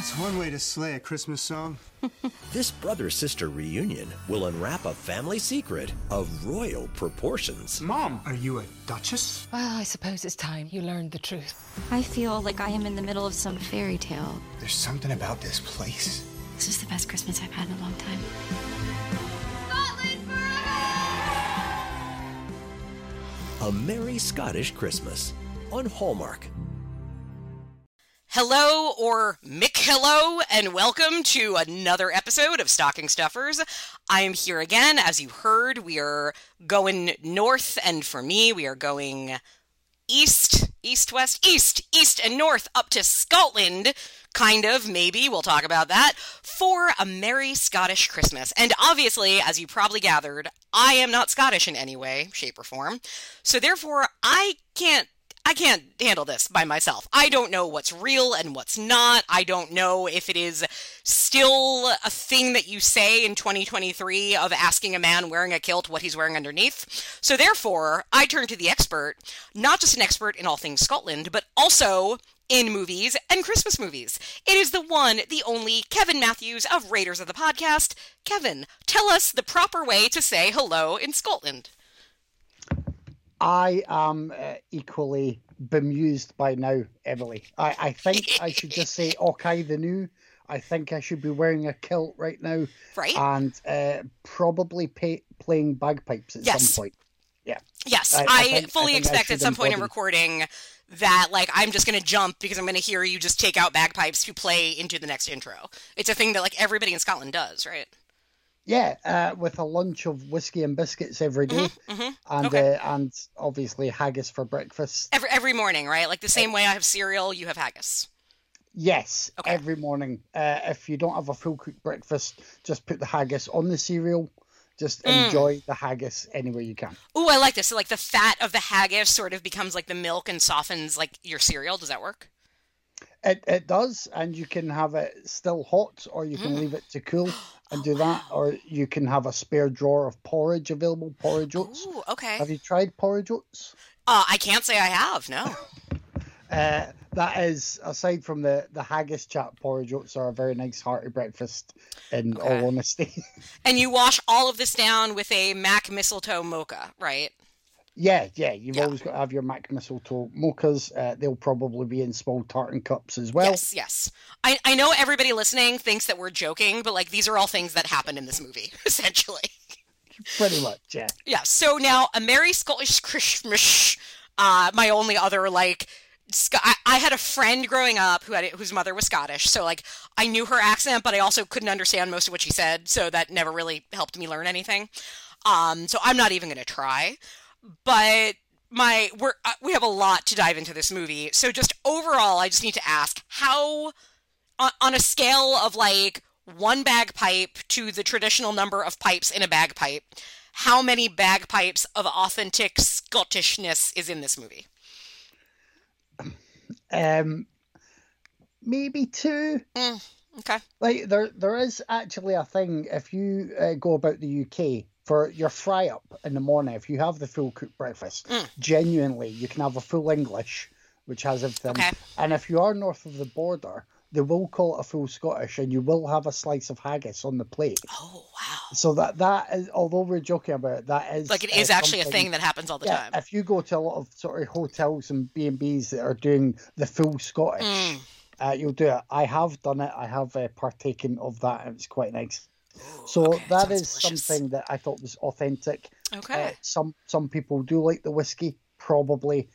That's one way to slay a Christmas song. This brother sister reunion will unwrap a family secret of royal proportions. Mom, are you a duchess? Well, I suppose it's time you learned the truth. I feel like I am in the middle of some fairy tale. There's something about this place. This is the best Christmas I've had in a long time. Scotland forever! A Merry Scottish Christmas on Hallmark. Hello or Mick hello and welcome to another episode of Stocking Stuffers. I am here again. As you heard, we are going north and for me, we are going east, east, west, east, east and north up to Scotland. Kind of, maybe, we'll talk about that, for a merry Scottish Christmas. And obviously, as you probably gathered, I am not Scottish in any way, shape, or form. So therefore, I can't I can't handle this by myself. I don't know what's real and what's not. I don't know if it is still a thing that you say in 2023 of asking a man wearing a kilt what he's wearing underneath. So therefore, I turn to the expert, not just an expert in all things Scotland, but also in movies and Christmas movies. It is the one, the only Kevin Matthews of Raiders of the Podcast. Kevin, tell us the proper way to say hello in Scotland. I am uh, equally bemused by now, Emily. I, I think I should just say Okay the New. I think I should be wearing a kilt right now. Right. And uh, probably pay, playing bagpipes at Yes. some point. Yeah. Yes, I- I, I fully expect at some point in recording that like I'm just gonna jump because I'm gonna hear you just take out bagpipes to play into the next intro. It's a thing that like everybody in Scotland does, right? Yeah, uh, with a lunch of whiskey and biscuits every day, hmm and okay. uh, and obviously haggis for breakfast. Every every morning, right? Like the same way I have cereal, you have haggis. Yes, Okay. every morning. Uh, if you don't have a full cooked breakfast, just put the haggis on the cereal. Just Mm. enjoy the haggis anywhere you can. Ooh, I like this. So like the fat of the haggis sort of becomes like the milk and softens like your cereal. Does that work? It it does, and you can have it still hot, or you can Mm. leave it to cool and do that, or you can have a spare drawer of porridge available. Porridge oats. Ooh, okay. Have you tried porridge oats? Uh, I can't say I have. No. Uh, that is aside from the the haggis chat. Porridge oats are a very nice hearty breakfast. In Okay. all honesty, and you wash all of this down with a Mac mistletoe mocha, right? Yeah, yeah, you've Yeah. always got to have your Mac mistletoe mochas. Uh, they'll probably be in small tartan cups as well. yes, yes. I, I know everybody listening thinks that we're joking, but like these are all things that happen in this movie, essentially. Pretty much, yeah. Yeah. So now a merry Scottish Christmas. Uh, my only other like. I, I had a friend growing up who had whose mother was Scottish, so like I knew her accent, but I also couldn't understand most of what she said, so that never really helped me learn anything. Um, so I'm not even gonna try. But my we're uh, we have a lot to dive into this movie, so just overall, I just need to ask how on, on a scale of like one bagpipe to the traditional number of pipes in a bagpipe, how many bagpipes of authentic Scottishness is in this movie? Um, maybe two. Okay. Like there, there is actually a thing if you uh, go about the UK for your fry up in the morning. If you have the full cooked breakfast, Mm. genuinely, you can have a full English, which has everything. Okay. And if you are north of the border, they will call it a full Scottish, and you will have a slice of haggis on the plate. Oh wow. So that that is, although we're joking about it, that is Like it is uh, actually a thing that happens all the yeah, time. if you go to a lot of sort of hotels and B and B's that are doing the full Scottish, Mm. uh, you'll do it. I have done it. I have uh, partaken of that, and it's quite nice. So okay, that is delicious. something that I thought was authentic. Okay. Uh, some some people do like the whiskey, probably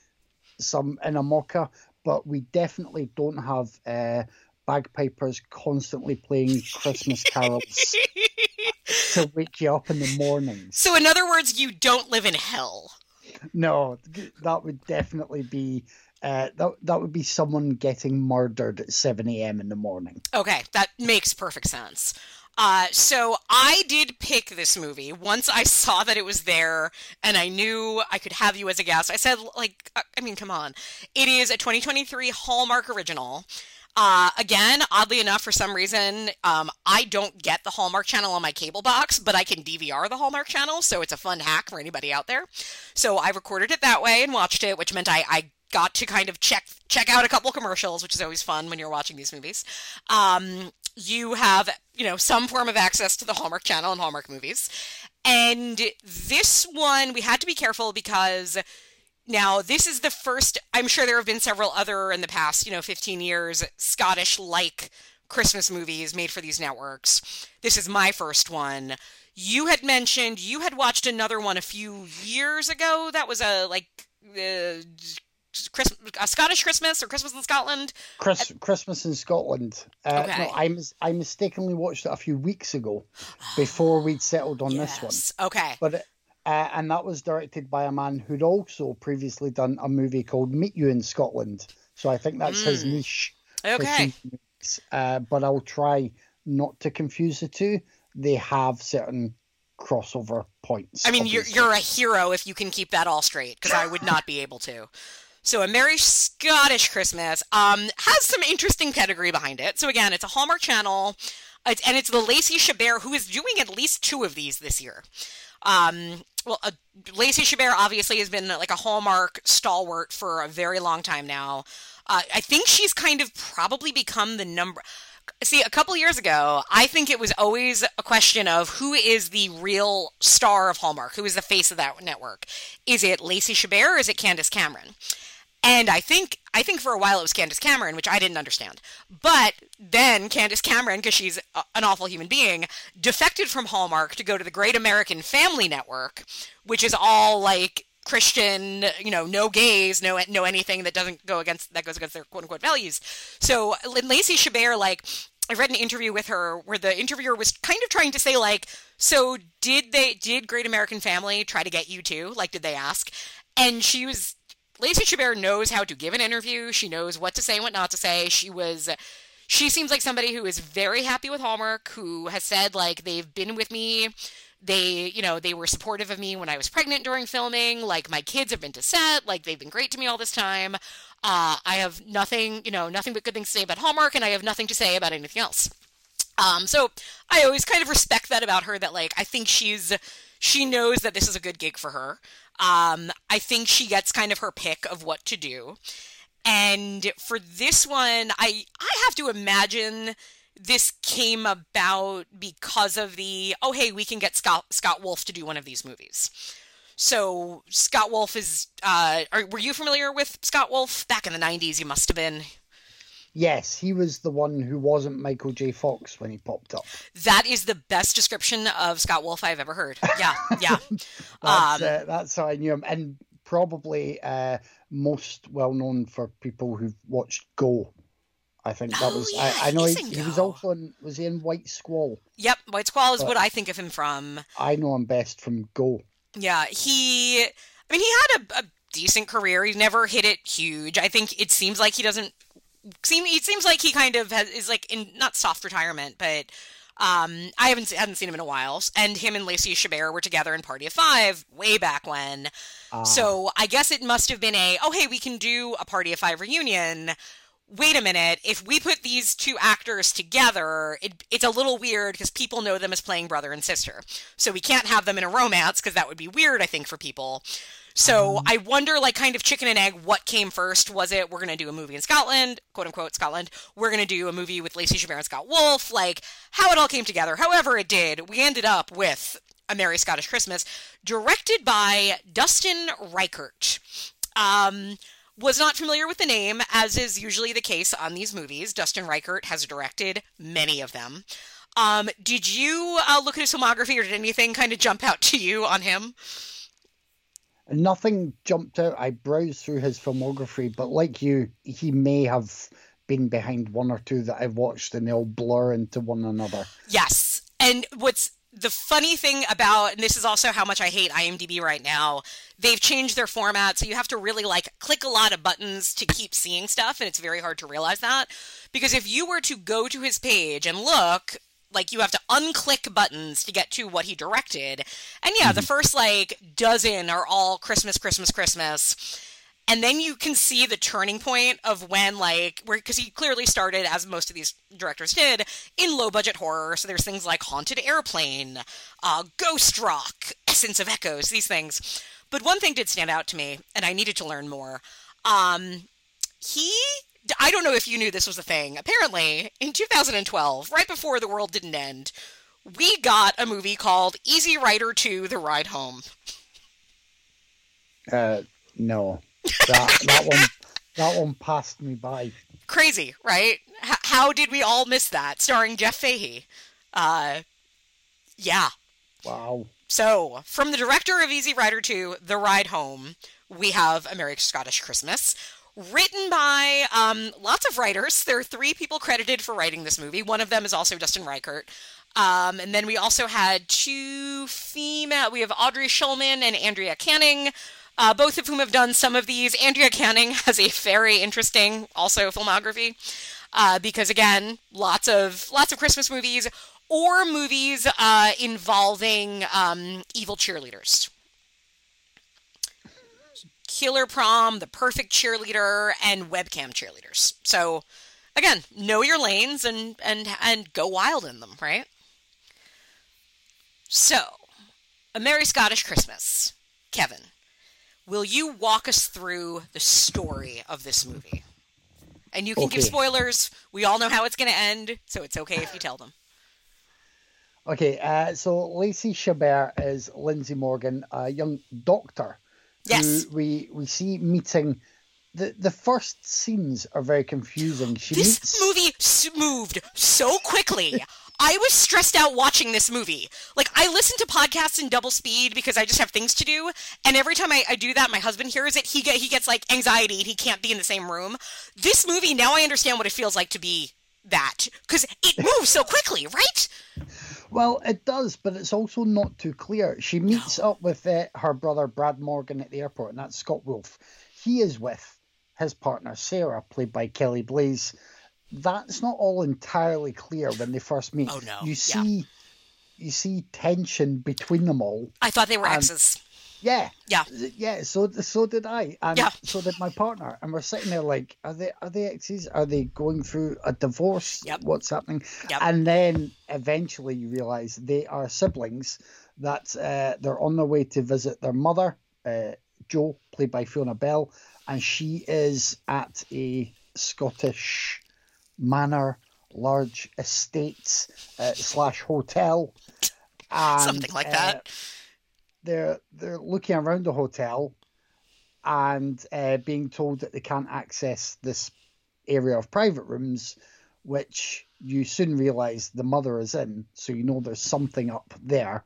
some in a mocha, but we definitely don't have uh, bagpipers constantly playing Christmas carols to wake you up in the morning. so in other words, you don't live in hell. No, that would definitely be uh, that that would be someone getting murdered at seven a.m. in the morning. Okay, that makes perfect sense. Uh, so I did pick this movie once I saw that it was there and I knew I could have you as a guest. I said, like, uh, I mean, come on. It is a 2023 Hallmark original. Uh, again, oddly enough, for some reason, um, I don't get the Hallmark channel on my cable box, but I can DVR the Hallmark channel, so it's a fun hack for anybody out there. So I recorded it that way and watched it, which meant I, I got to kind of check check out a couple commercials, which is always fun when you're watching these movies. Um, you have you know some form of access to the Hallmark Channel and Hallmark movies, and this one we had to be careful because now this is the first. I'm sure there have been several other in the past you know 15 years Scottish like Christmas movies made for these networks. This is my first one. You had mentioned you had watched another one a few years ago. That was a like uh, Christmas, a Scottish Christmas or Christmas in Scotland. Chris, Christmas in Scotland. Uh, Okay. No, I mis- I mistakenly watched it a few weeks ago, before we'd settled on this one. Okay. But uh, and that was directed by a man who'd also previously done a movie called Meet You in Scotland. So I think that's his niche. Mm. Okay. Uh, but I'll try not to confuse the two. They have certain crossover points. I mean, you're you're a hero if you can keep that all straight, because I would not be able to. So, a Merry Scottish Christmas um, has some interesting pedigree behind it. So, again, it's a Hallmark channel, it's, and it's the Lacey Chabert who is doing at least two of these this year. Um, well, uh, Lacey Chabert obviously has been like a Hallmark stalwart for a very long time now. Uh, I think she's kind of probably become the number. See, a couple years ago, I think it was always a question of who is the real star of Hallmark, who is the face of that network. Is it Lacey Chabert or is it Candace Cameron? And I think I think for a while it was Candace Cameron, which I didn't understand. But then Candace Cameron, because she's a, an awful human being, defected from Hallmark to go to the Great American Family Network, which is all like Christian, you know, no gays, no no anything that doesn't go against that goes against their quote unquote values. So Lacey Chabert, like, I read an interview with her where the interviewer was kind of trying to say like, so did they did Great American Family try to get you too? Like, did they ask? And she was Lacey Chabert knows how to give an interview. She knows what to say and what not to say. She was she seems like somebody who is very happy with Hallmark, who has said like they've been with me. They, you know, they were supportive of me when I was pregnant during filming. Like my kids have been to set. Like they've been great to me all this time. Uh, I have nothing, you know, nothing but good things to say about Hallmark, and I have nothing to say about anything else. Um, so I always kind of respect that about her. That like I think she's she knows that this is a good gig for her. Um, I think she gets kind of her pick of what to do. And for this one, I I have to imagine this came about because of the oh hey we can get Scott Scott Wolf to do one of these movies. So Scott Wolf is uh, are, were you familiar with Scott Wolf back in the '90s? You must have been. Yes, he was the one who wasn't Michael J. Fox when he popped up. That is the best description of Scott Wolf I've ever heard. Yeah, yeah. That's, Um, uh, that's how I knew him, and probably uh, most well known for people who've watched Go. I think that Oh, was. yeah, I, I know he, he was also in. Was he in White Squall? Yep, White Squall is But- what I think of him from. I know him best from Go. Yeah, he. I mean, he had a, a decent career. He never hit it huge. I think it seems like he doesn't seem. It seems like he kind of has, is like in not soft retirement, but um, I haven't hadn't seen him in a while. And him and Lacey Chabert were together in Party of Five way back when. So I guess it must have been a oh hey we can do a Party of Five reunion. Wait a minute, if we put these two actors together, it, it's a little weird because people know them as playing brother and sister. So we can't have them in a romance because that would be weird, I think, for people. So I wonder, like, kind of chicken and egg, what came first? Was it we're going to do a movie in Scotland, quote unquote Scotland? We're going to do a movie with Lacey Chabert and Scott Wolf, like how it all came together. However, it did. We ended up with A Merry Scottish Christmas, directed by Dustin Rikert. Um, was not familiar with the name, as is usually the case on these movies. Dustin Rikert has directed many of them. Um, did you uh, look at his filmography, or did anything kind of jump out to you on him? Nothing jumped out. I browsed through his filmography, but like you, he may have been behind one or two that I've watched, and they all blur into one another. Yes. And what's the funny thing about, and this is also how much I hate IMDb right now, they've changed their format. So you have to really like click a lot of buttons to keep seeing stuff. And it's very hard to realize that. Because if you were to go to his page and look, like you have to unclick buttons to get to what he directed. And yeah, the first like dozen are all Christmas, Christmas, Christmas. And then you can see the turning point of when, like, where because he clearly started, as most of these directors did, in low budget horror. So there's things like Haunted Airplane, uh, Ghost Rock, Essence of Echoes, these things. But one thing did stand out to me, and I needed to learn more. Um, he, I don't know if you knew this was a thing. Apparently, in 2012, right before the world didn't end, we got a movie called Easy Rider 2 The Ride Home. Uh, no, that that one that one passed me by. Crazy, right? H- how did we all miss that? Starring Jeff Fahey. Uh, yeah. Wow. So, from the director of Easy Rider 2, The Ride Home, we have A Merry Scottish Christmas. Written by um, lots of writers. There are three people credited for writing this movie. One of them is also Justin Rikert. Um, and then we also had two female. We have Audrey Schulman and Andrea Canning, uh, both of whom have done some of these. Andrea Canning has a very interesting, also filmography, uh, because again, lots of lots of Christmas movies or movies uh, involving um, evil cheerleaders. Killer Prom, The Perfect Cheerleader, and Webcam Cheerleaders. So, again, know your lanes and and and go wild in them, right? So, A Merry Scottish Christmas. Kevin, will you walk us through the story of this movie? And you can give spoilers. We all know how it's going to end, so it's okay if you tell them. Okay, uh, so Lacey Chabert is Lindsay Morgan, a young doctor Yes. who we we see meeting. The the first scenes are very confusing. She This meets movie moved so quickly. I was stressed out watching this movie. Like, I listen to podcasts in double speed because I just have things to do. And every time I, I do that, my husband hears it. He get, he gets like anxiety and he can't be in the same room. This movie, now I understand what it feels like to be that because it moves so quickly, right? Well, it does, but it's also not too clear. She meets up with uh, her brother Brad Morgan at the airport, and that's Scott Wolf. He is with his partner Sarah, played by Kelly Blatz. That's not all entirely clear when they first meet. Oh, no. You Yeah. see, you see tension between them all. I thought they were Um, exes. Yeah, Yeah. yeah. So so did I, and Yeah. so did my partner. And we're sitting there like, are they are they exes? Are they going through a divorce? Yep. What's happening? Yep. And then eventually you realize they are siblings. That uh, they're on their way to visit their mother, uh, Jo, played by Fiona Bell, and she is at a Scottish manor, large estate uh, slash hotel. And, Something like uh, that. They're they're looking around the hotel and uh, being told that they can't access this area of private rooms, which you soon realise the mother is in, so you know there's something up there,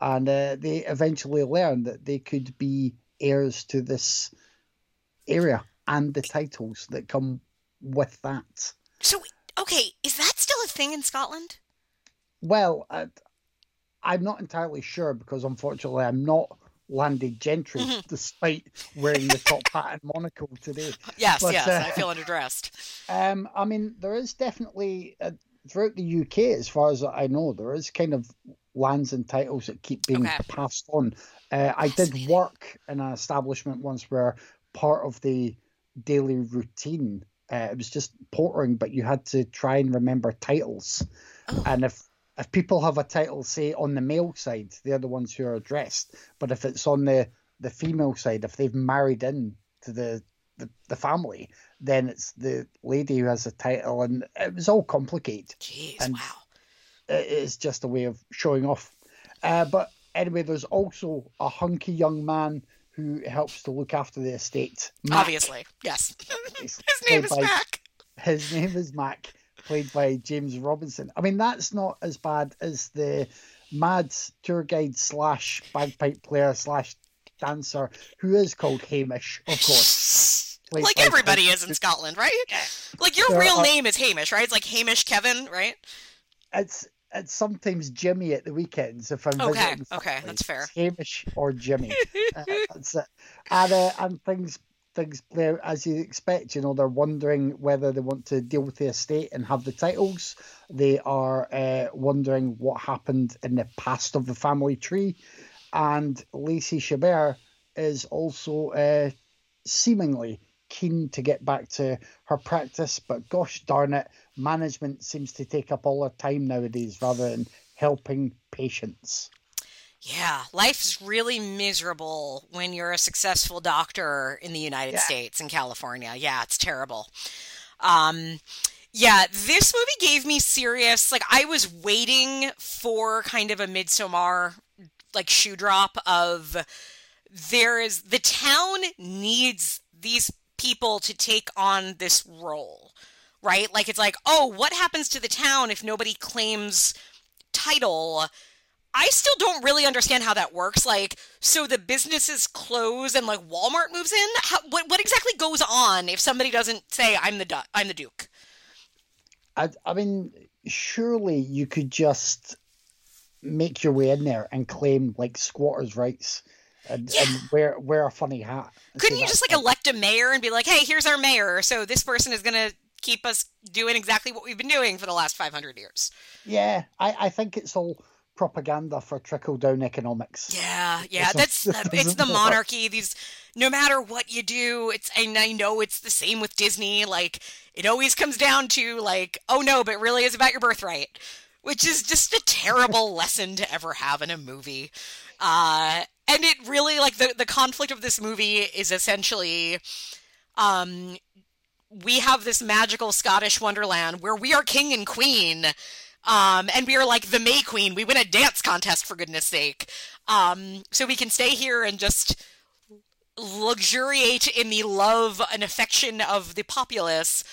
and uh, they eventually learn that they could be heirs to this area and the titles that come with that. So, okay, is that still a thing in Scotland? Well, I, I'm not entirely sure because unfortunately I'm not landed gentry, Mm-hmm. despite wearing the top hat and monocle today. Yes, But, yes, uh, I feel underdressed. Um, I mean, there is definitely uh, throughout the UK, as far as I know, there is kind of lands and titles that keep being Okay. passed on. Uh, I did work in an establishment once where part of the daily routine uh, it was just portering, but you had to try and remember titles. Oh. And if if people have a title, say on the male side, they're the ones who are addressed. But if it's on the the female side, if they've married in to the the, the family, then it's the lady who has the title, and it was all complicated. Jeez, and- wow. It is just a way of showing off. Uh, but anyway, there's also a hunky young man who helps to look after the estate. Mac, Obviously, yes. His name is Mac. His name is Mac, played by James Robinson. I mean, that's not as bad as the mad tour guide slash bagpipe player slash dancer who is called Hamish, of course. Like everybody is in Scotland, right? Like your There real are- name is Hamish, right? It's like Hamish Kevin, right? it's it's sometimes Jimmy at the weekends if I'm Okay, visiting. okay, that's fair. Hamish or Jimmy. uh, that's it. And uh, and things things out as you expect. You know, they're wondering whether they want to deal with the estate and have the titles. They are uh, wondering what happened in the past of the family tree, and Lacey Chabert is also uh, seemingly keen to get back to her practice, but gosh darn it, management seems to take up all her time nowadays rather than helping patients. Yeah, life's really miserable when you're a successful doctor in the United Yeah. States in California. Yeah, it's terrible. Um, yeah, this movie gave me serious. Like, I was waiting for kind of a Midsommar like shoe drop of there is the town needs these people to take on this role, right? Like, it's like, oh, what happens to the town if nobody claims title? I still don't really understand how that works. Like, so the businesses close and like Walmart moves in. How, what what exactly goes on if somebody doesn't say I'm the du- I'm the Duke? I, I mean, surely you could just make your way in there and claim like squatters' rights and, Yeah. and wear wear a funny hat. Couldn't you just like elect a mayor and be like, hey, here's our mayor, so this person is gonna keep us doing exactly what we've been doing for the last 500 years? Yeah, I, I think it's all propaganda for trickle down economics. Yeah, yeah, It's that's it that, it's the monarchy. These, no matter what you do, it's and I know it's the same with Disney. Like it always comes down to like, oh no, but really is about your birthright, which is just a terrible lesson to ever have in a movie. Uh, and it really like the the conflict of this movie is essentially, um, we have this magical Scottish wonderland where we are king and queen. Um, and we are like the May Queen. We win a dance contest for goodness sake. Um, so we can stay here and just luxuriate in the love and affection of the populace.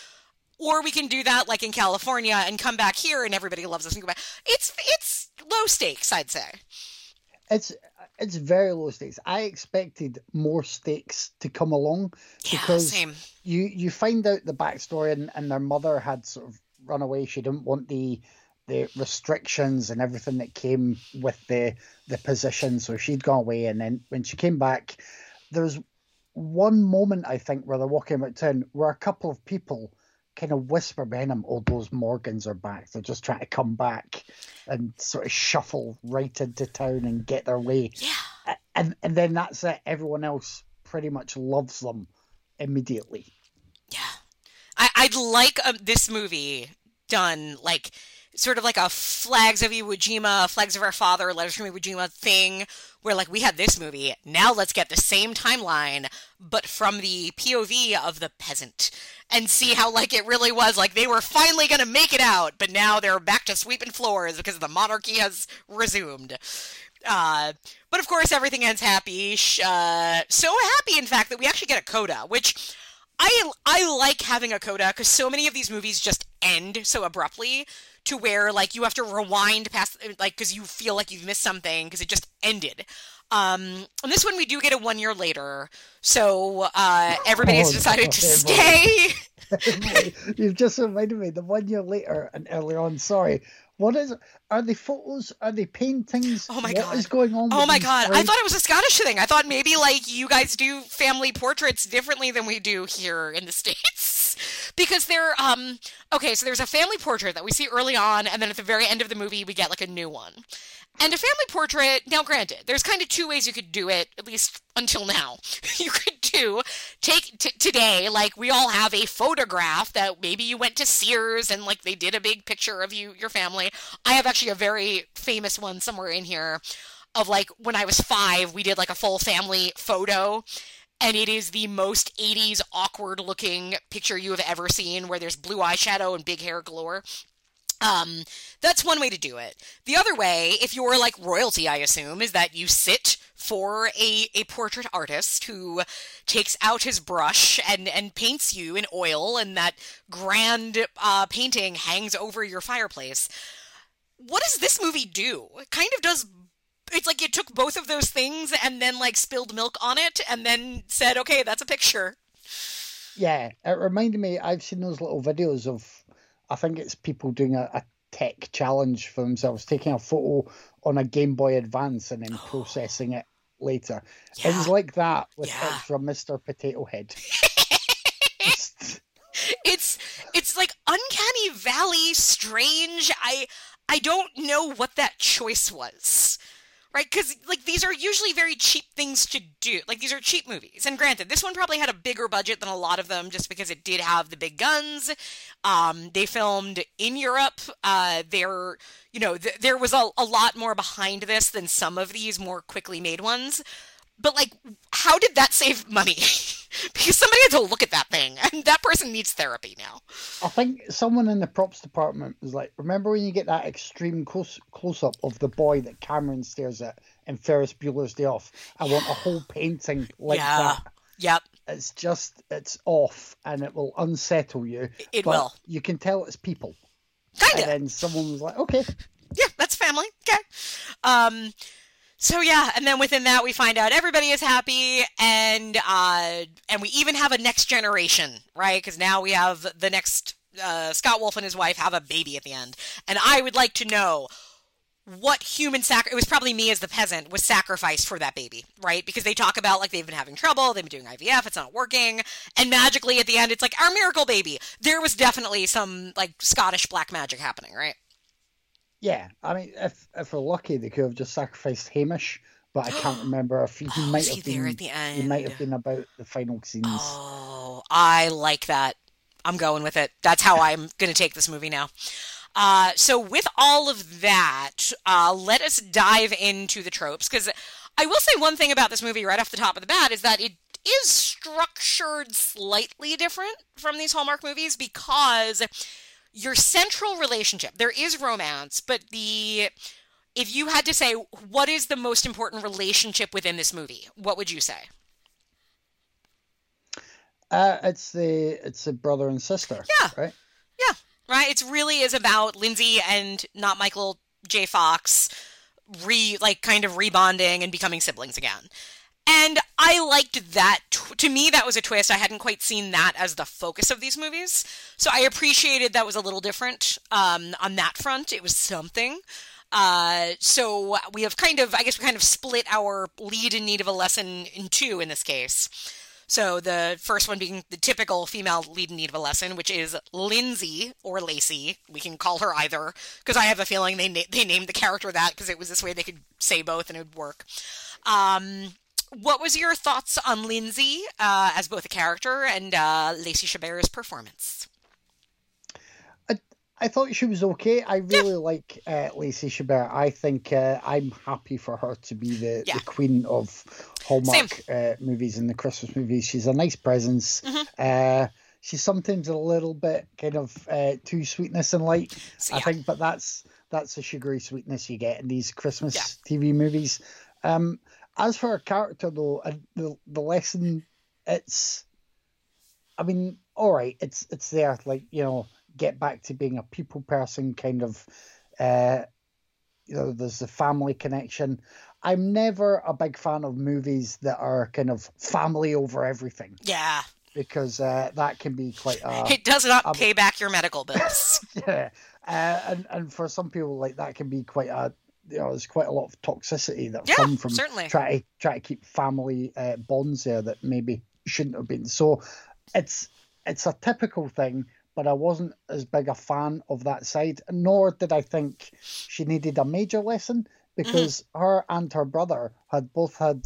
Or we can do that like in California and come back here and everybody loves us and go back. It's it's low stakes, I'd say. It's it's very low stakes. I expected more stakes to come along Yeah, because same. you you find out the backstory and, and their mother had sort of run away. She didn't want the the restrictions and everything that came with the the position, so she'd gone away. And then when she came back, there was one moment I think where they're walking about town where a couple of people kind of whisper behind them, "Oh, those Morgans are back. They're just trying to come back," and sort of shuffle right into town and get their way. Yeah. And and then that's it. Everyone else pretty much loves them immediately. Yeah. I, I'd like um, this movie done like sort of like a Flags of Iwo Jima, Flags of Our Father, Letters from Iwo Jima thing, where like we had this movie. Now let's get the same timeline, but from the POV of the peasant and see how like it really was. Like they were finally to make it out, but now they're back to sweeping floors because the monarchy has resumed. Uh, but of course, everything ends happy. Uh, so happy, in fact, that we actually get a coda, which I I like having a coda because so many of these movies just end so abruptly to where like you have to rewind past like because you feel like you've missed something because it just ended. Um, and this one we do get a one year later, so uh, everybody has Oh, decided to stay. You've just reminded me the one year later and earlier on. Sorry, what is? Are they photos? Are they paintings? Oh my What God. is going on? Oh my god! I thought it was a Scottish thing. I thought maybe like you guys do family portraits differently than we do here in the states, because they're um okay. So there's a family portrait that we see early on, and then at the very end of the movie we get like a new one. And a family portrait. Now, granted, there's kind of two ways you could do it, at least until now. you could do take t- today, like we all have a photograph that maybe you went to Sears and like they did a big picture of you, your family. I have actually a very famous one somewhere in here of like when I was five, we did like a full family photo. And it is the most 80s awkward looking picture you have ever seen where there's blue eyeshadow and big hair galore. Um, that's one way to do it. The other way, if you're like royalty, I assume, is that you sit for a, a portrait artist who takes out his brush and, and paints you in oil, and that grand uh, painting hangs over your fireplace. What does this movie do? It kind of does. It's like it took both of those things and then like spilled milk on it and then said, okay, that's a picture. Yeah, it reminded me. I've seen those little videos of. I think it's people doing a, a tech challenge for themselves, taking a photo on a Game Boy Advance and then processing it later. It was like that with Yeah. extra Mr. Potato Head. It's it's like uncanny valley strange i i don't know what that choice was right? Because like these are usually very cheap things to do. Like these are cheap movies, and granted, this one probably had a bigger budget than a lot of them, just because it did have the big guns. Um, they filmed in Europe. Uh, there, you know, th- there was a, a lot more behind this than some of these more quickly made ones. But like, how did that save money? because somebody had to look at that thing, and that person needs therapy now. I think someone in the props department was like, "Remember when you get that extreme close close up of the boy that Cameron stares at in Ferris Bueller's Day Off? I want a whole painting like yeah. that." Yep. It's just it's off, and it will unsettle you. It but will. You can tell it's people. Kind And of. then someone was like, "Okay, Yeah, that's family. Okay. Um, so yeah, and then within that we find out everybody is happy, and uh, and we even have a next generation, right? Because now we have the next uh, Scott Wolf and his wife have a baby at the end, and I would like to know what human sac it was probably me as the peasant was sacrificed for that baby right? Because they talk about like they've been having trouble they've been doing ivf it's not working and magically at the end it's like our miracle baby. There was definitely some like scottish black magic happening right yeah." I mean, if if we're lucky, they could have just sacrificed Hamish, but I can't remember if he, Oh, might have been. there at the He might have been about the final scenes. Oh, I like that. I'm going with it. That's how I'm going to take this movie now. Uh, so, with all of that, uh, let us dive into the tropes. Because I will say one thing about this movie right off the top of the bat is that it is structured slightly different from these Hallmark movies because your central relationship, there is romance, but the. If you had to say what is the most important relationship within this movie, what would you say? Uh, it's the it's a brother and sister. Yeah. Right. Yeah, right. It really is about Lindsay and not Michael J. Fox re like kind of rebonding and becoming siblings again. And I liked that. To me, that was a twist. I hadn't quite seen that as the focus of these movies, so I appreciated that was a little different um, on that front. It was something. Uh, so we have kind of, I guess, we kind of split our lead in need of a lesson in two in this case. So the first one being the typical female lead in need of a lesson, which is Lindsay or Lacey. We can call her either because I have a feeling they na- they named the character that because it was this way they could say both and it would work. Um, what was your thoughts on Lindsay uh, as both a character and uh, Lacey Chabert's performance? I I thought she was okay. I really like uh, Lacey Chabert. I think uh, I'm happy for her to be the, Yeah. the queen of Hallmark uh, movies and the Christmas movies. She's a nice presence. Mhm. Uh, she's sometimes a little bit kind of uh, too sweetness and light. So, I think, but that's that's the sugary sweetness you get in these Christmas Yeah. TV movies. Um, as for her character, though, uh, the the lesson, it's, I mean, all right, it's it's there, like you know, get back to being a people person, kind of, uh, you know, there's the family connection. I'm never a big fan of movies that are kind of family over everything Yeah, because uh, that can be quite a it does not um, pay back your medical bills. yeah, uh, and and for some people like that can be quite a you know there's quite a lot of toxicity that Yeah, come from certainly. try to try to keep family uh, bonds there that maybe shouldn't have been. So it's it's a typical thing, but I wasn't as big a fan of that side. Nor did I think she needed a major lesson because her and her brother had both had.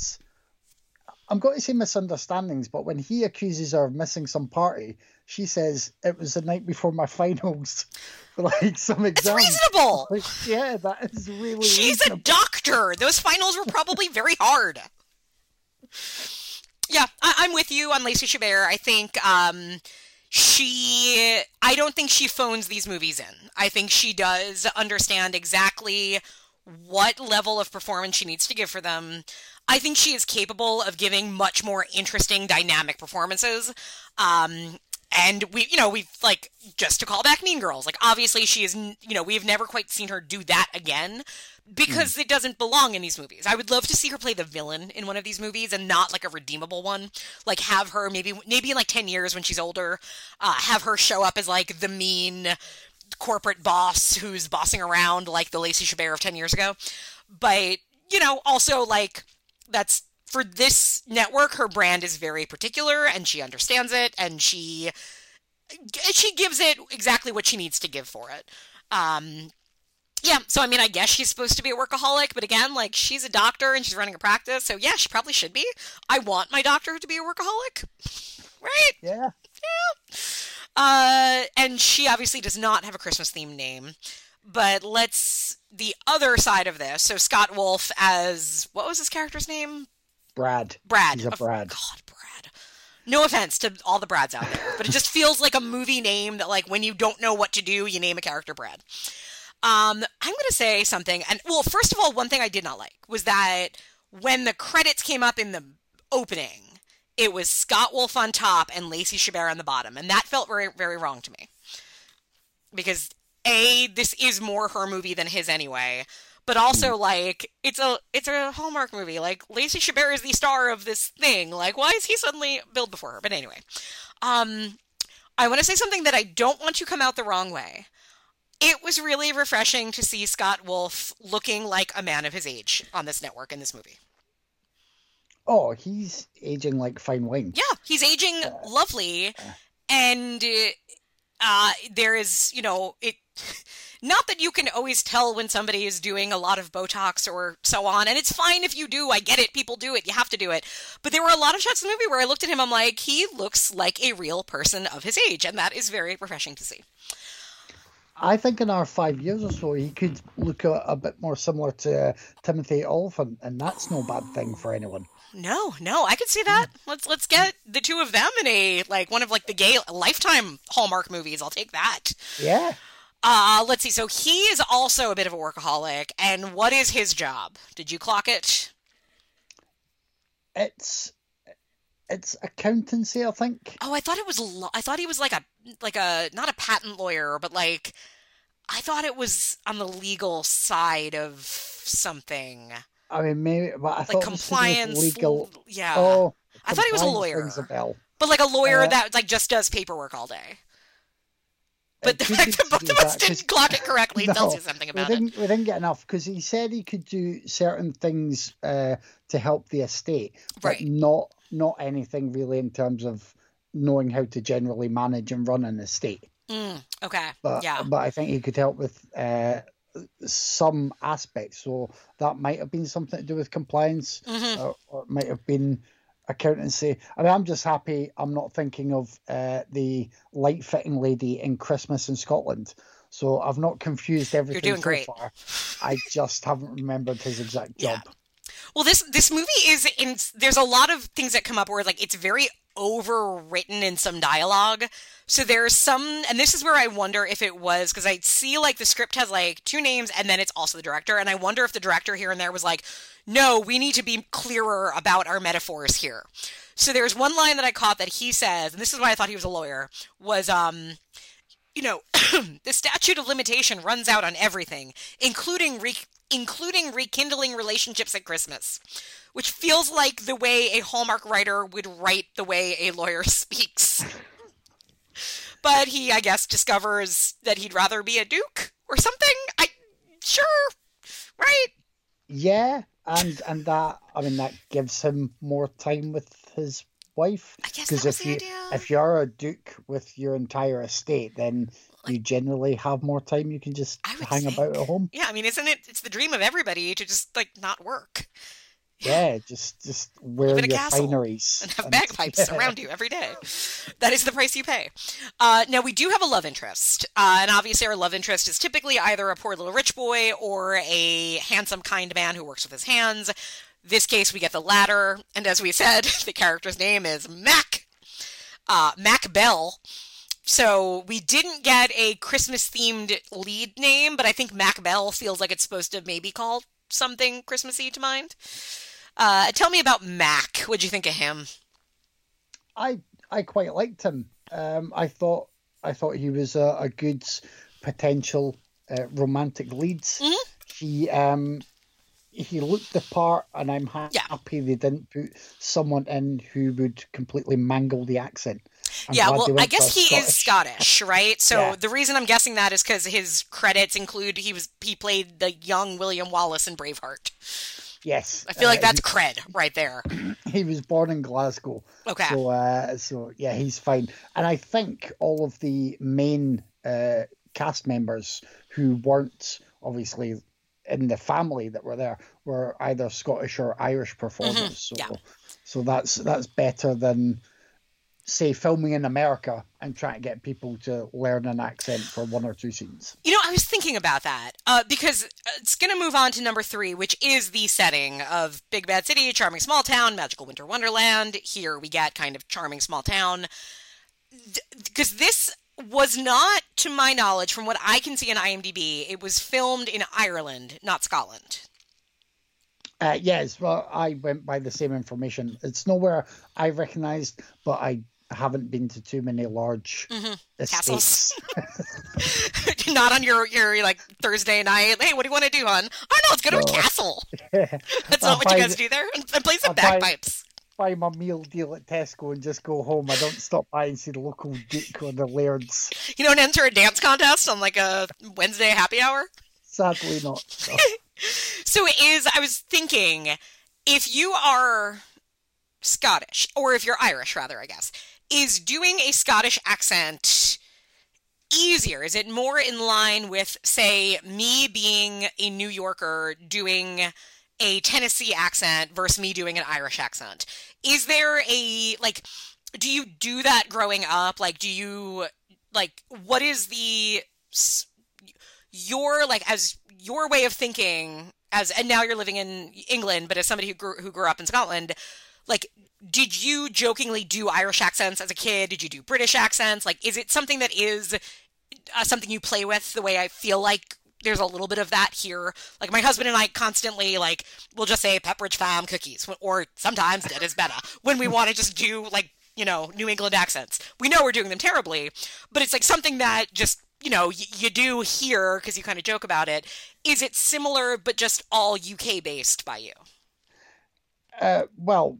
I'm going to say misunderstandings, but when he accuses her of missing some party, she says it was the night before my finals for like some it's reasonable. Like, yeah, that is really She's a doctor. Those finals were probably very hard. Yeah, I- I'm with you on Lacey Chabert. I think um, she. I don't think she phones these movies in. I think she does understand exactly what level of performance she needs to give for them. I think she is capable of giving much more interesting, dynamic performances. Um, and we, you know, we've like just to call back Mean Girls. Like, obviously, she is, you know, we've never quite seen her do that again because it doesn't belong in these movies. I would love to see her play the villain in one of these movies and not like a redeemable one. Like, have her maybe, maybe in like ten years when she's older, uh, have her show up as like the mean corporate boss who's bossing around like the Lacey Chabert of ten years ago. But you know, also like that's for this network her brand is very particular and she understands it and she she gives it exactly what she needs to give for it um Yeah, so I mean, I guess she's supposed to be a workaholic, but again, like she's a doctor and she's running a practice, so yeah, she probably should be. I want my doctor to be a workaholic, right? Yeah. Uh, and she obviously does not have a Christmas themed name. But let's the other side of this. So Scott Wolf as what was his character's name? Brad. Brad. He's a Brad. God, Brad. No offense to all the Brads out there, but it just feels like a movie name that, like, when you don't know what to do, you name a character Brad. Um, I'm going to say something, and well, first of all, one thing I did not like was that when the credits came up in the opening, it was Scott Wolf on top and Lacey Chabert on the bottom, and that felt very, very wrong to me because a this is more her movie than his anyway but also hmm. like it's a it's a hallmark movie. Like lacey chabert is the star of this thing. Like why is he suddenly billed before her? But anyway um i want to say something that i don't want to come out the wrong way. It was really refreshing to see scott wolf looking like a man of his age on this network in this movie. Oh, he's aging like fine wine. Yeah, he's aging uh, lovely, uh. and uh, uh, there is, you know, it. Not that you can always tell when somebody is doing a lot of Botox or so on, and it's fine if you do. I get it. People do it. You have to do it. But there were a lot of shots in the movie where I looked at him. I'm like, he looks like a real person of his age, and that is very refreshing to see. I think in our five years or so, he could look a, a bit more similar to uh, Timothy Olyphant, and that's no bad thing for anyone. No, no, I could see that. Let's let's get the two of them in a like one of like the gay lifetime Hallmark movies. I'll take that. Yeah. Uh, let's see. So he is also a bit of a workaholic. And what is his job? Did you clock it? It's it's accountancy, I think. Oh, I thought it was. Lo- I thought he was like a like a not a patent lawyer, but like I thought it was on the legal side of something I mean, maybe, but I like thought it was to do with compliance. legal. Yeah, Oh, I thought he was a lawyer. a bell. but like a lawyer uh, that like just does paperwork all day. But the fact that both of us didn't clock it correctly No, tells you something about it. didn't, we didn't get enough because he said he could do certain things uh, to help the estate, but Right. not not anything really in terms of knowing how to generally manage and run an estate. Mm, okay. But yeah. but I think he could help with uh, some aspects. So that might have been something to do with compliance, Mhm. or, or it might have been accountancy. I mean, I'm just happy I'm not thinking of uh, the light fitting lady in Christmas in Scotland. So I've not confused everything doing so great. far. I just haven't remembered his exact Yeah. Well, this this movie is in. There's a lot of things that come up where like it's very overwritten in some dialogue. So there's some, and this is where I wonder if it was because I see like the script has like two names and then it's also the director, and I wonder if the director here and there was like, no, we need to be clearer about our metaphors here. So there's one line that I caught that he says, and this is why I thought he was a lawyer, was um you know, the statute of limitation runs out on everything, including re- including rekindling relationships at Christmas, which feels like the way a Hallmark writer would write the way a lawyer speaks. but he, I guess, discovers that he'd rather be a duke or something. I sure, right? Yeah, and and that I mean that gives him more time with his wife. I guess Because that was if the you idea. if you're a duke with your entire estate, then you generally have more time. You can just hang about at home. Yeah, I mean, isn't it? It's the dream of everybody to just like not work Yeah, just just wear in a your castle fineries and have bagpipes around you every day. That is the price you pay. Uh, now we do have a love interest, uh, and obviously our love interest is typically either a poor little rich boy or a handsome, kind man who works with his hands. This case, we get the latter, and as we said, the character's name is Mac. Uh, Mac Bell. So we didn't get a Christmas themed lead name, but I think Mac Bell feels like it's supposed to maybe call something Christmassy to mind. Uh, tell me about Mac. What'd you think of him? I I quite liked him. Um, I thought I thought he was a, a good potential uh, romantic lead. Mhm. He um he looked the part, and I'm ha- Yeah. happy they didn't put someone in who would completely mangle the accent. I'm yeah, well, I guess he is Scottish, right? So Yeah. the reason I'm guessing that is because his credits include he was he played the young William Wallace in Braveheart. Yes, I feel like uh, that's cred right there. he, he was born in Glasgow. Okay. So, uh, so yeah, he's fine. And I think all of the main uh, cast members who weren't obviously in the family that were there were either Scottish or Irish performers. So, yeah. so that's that's better than say filming in America and trying to get people to learn an accent for one or two scenes. You know, I was thinking about that uh, because it's going to move on to number three, which is the setting of Big Bad City, Charming Small Town, Magical Winter Wonderland. Here we get kind of Charming Small Town. Because this was not, to my knowledge, from what I can see in IMDb, it was filmed in Ireland, not Scotland. Uh, yes, well, I went by the same information. It's nowhere I recognised, but I haven't been to too many large Mm-hmm. Castles. not on your, your like Thursday night. Hey, what do you want to do, hon? Oh no, let's go to a castle. That's I'll not what you guys do there. And, and play some I'll buy- bagpipes. Buy my meal deal at Tesco and just go home. I don't stop by and see the local Duke or the Lairds. You don't enter a dance contest on like a Wednesday happy hour? Sadly, not. No. So it is, I was thinking, if you are Scottish, or if you're Irish, rather, I guess, is doing a Scottish accent easier? Is it more in line with, say, me being a New Yorker doing a Tennessee accent versus me doing an Irish accent? Is there a, like, do you do that growing up? Like, do you, like, what is the, your, like, as your way of thinking as and now you're living in England, but as somebody who grew who grew up in Scotland, like did you jokingly do Irish accents as a kid? Did you do British accents? Like is it something that is uh, something you play with the way I feel like there's a little bit of that here. Like my husband and I constantly like we'll just say Pepperidge Farm cookies or sometimes Dead is better when we want to just do like you know New England accents. We know we're doing them terribly, but it's like something that just you know y- you do here because you kind of joke about it. Is it similar but just all UK based by you? Uh, well,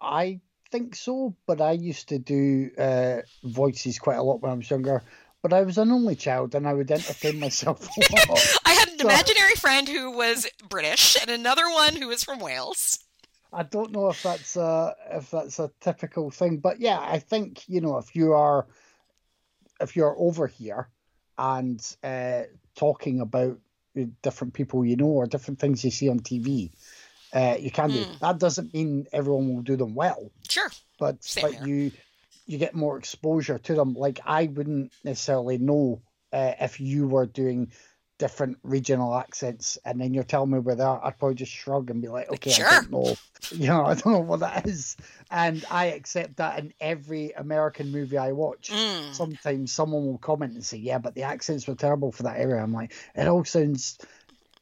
I think so, but I used to do uh, voices quite a lot when I was younger. But I was an only child, and I would entertain myself a lot. I had an So- imaginary friend who was British and another one who was from Wales. I don't know if that's a if that's a typical thing, but yeah, I think you know if you are if you're over here and uh, talking about different people you know or different things you see on TV, uh, you can do. That doesn't mean everyone will do them well, Sure. but Same but here. you you get more exposure to them. Like I wouldn't necessarily know uh, if you were doing different regional accents, and then you're telling me where they are. I'd probably just shrug and be like, okay, I Sure. don't know. You know, I don't know what that is, and I accept that in every American movie I watch. Mm. Sometimes someone will comment and say, "Yeah, but the accents were terrible for that area." I'm like, it all sounds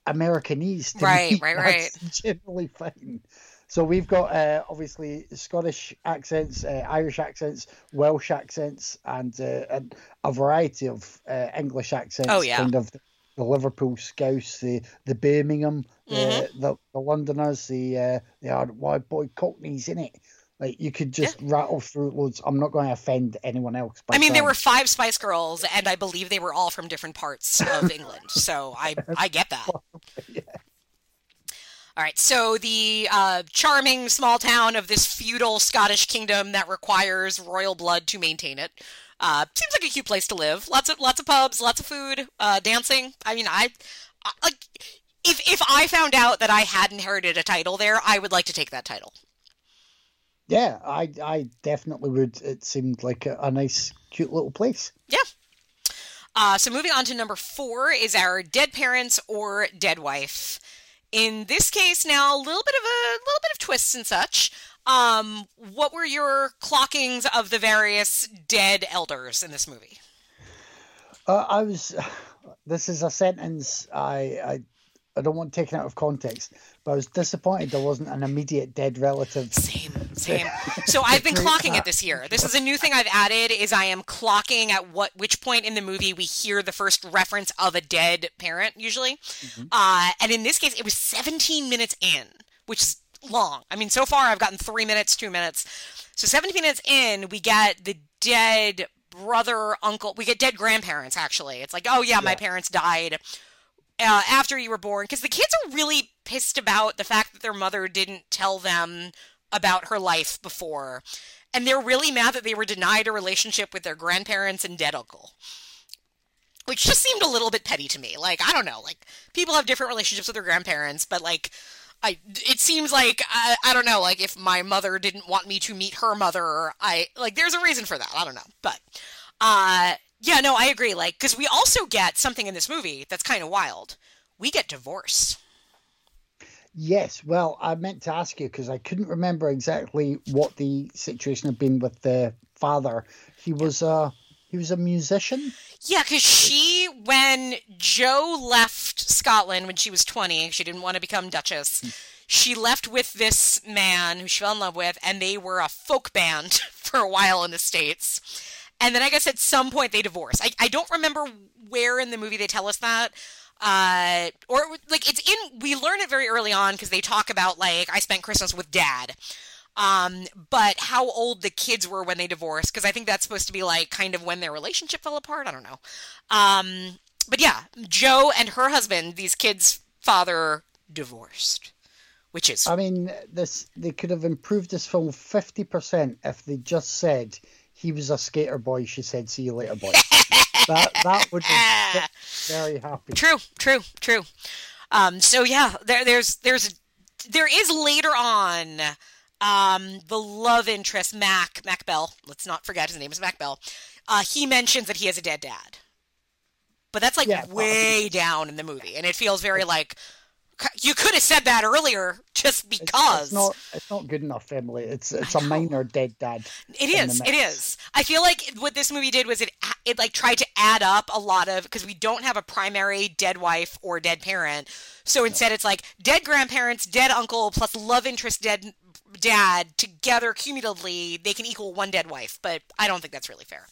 Americanese. To Right, right, That's Generally fine. So we've got uh, obviously Scottish accents, uh, Irish accents, Welsh accents, and, uh, and a variety of uh, English accents. Oh, yeah. Kind of the Liverpool Scouse, the the Birmingham, the Mm-hmm. the, the Londoners, the uh, the hard white boy Cockneys in it. Like you could just rattle through loads. I'm not going to offend anyone else. By I mean, there were five Spice Girls, and I believe they were all from different parts of England. So I, I get that. All right, so the uh, charming small town of this feudal Scottish kingdom that requires royal blood to maintain it uh, seems like a cute place to live. Lots of lots of pubs, lots of food, uh, dancing. I mean, I, I like if if I found out that I had inherited a title there, I would like to take that title. Yeah, I I definitely would. It seemed like a, a nice, cute little place. Yeah. Uh, so moving on to number four is our dead parents or dead wife. In this case, now a little bit of a little bit of twists and such. Um, what were your clockings of the various dead elders in this movie? Uh, I was. This is a sentence I I I don't want taken out of context, but I was disappointed there wasn't an immediate dead relative. Same, same. So I've been clocking it this year. This is a new thing I've added. Is I am clocking at what which point in the movie we hear the first reference of a dead parent, usually. Uh, and in this case, it was 17 minutes in, which is long. I mean, so far I've gotten three minutes, two minutes. So 17 minutes in, we get the dead brother, uncle. We get dead grandparents. Actually, it's like, oh yeah, my parents died uh, after you were born because the kids are really pissed about the fact that their mother didn't tell them about her life before and they're really mad that they were denied a relationship with their grandparents and dead uncle which just seemed a little bit petty to me. Like, I don't know, like people have different relationships with their grandparents, but like I it seems like I, I don't know, like if my mother didn't want me to meet her mother, I like there's a reason for that. I don't know. But uh yeah, no, I agree like cuz we also get something in this movie that's kind of wild. We get divorce. Yes, well, I meant to ask you because I couldn't remember exactly what the situation had been with the father. He was a he was a musician. Yeah, because she, when Joe left Scotland when she was 20, she didn't want to become Duchess. Hmm. She left with this man who she fell in love with, and they were a folk band for a while in the States. And then I guess at some point they divorce. I, I don't remember where in the movie they tell us that. Uh, or like it's in, we learn it very early on because they talk about like, I spent Christmas with dad. Um, but how old the kids were when they divorced, because I think that's supposed to be like kind of when their relationship fell apart. I don't know. Um, but yeah, Joe and her husband, these kids' father, divorced, which is. I mean, this they could have improved this film fifty percent if they just said he was a skater boy. She said, "See you later, boy." that that would be very happy. True, true, true. Um, so yeah, there, there's there's there is later on um, the love interest, Mac, Mac Bell, let's not forget his name is Mac Bell, uh, he mentions that he has a dead dad. But that's like Yeah, way down in the movie. And it feels very like, you could have said that earlier just because. it's not it's not good enough, Emily. It's it's a minor dead dad. It is. It is. I feel like what this movie did was it it like tried to add up a lot of because we don't have a primary dead wife or dead parent. So instead, it's like dead grandparents, dead uncle, plus love interest dead dad together cumulatively they can equal one dead wife. But I don't think that's really fair.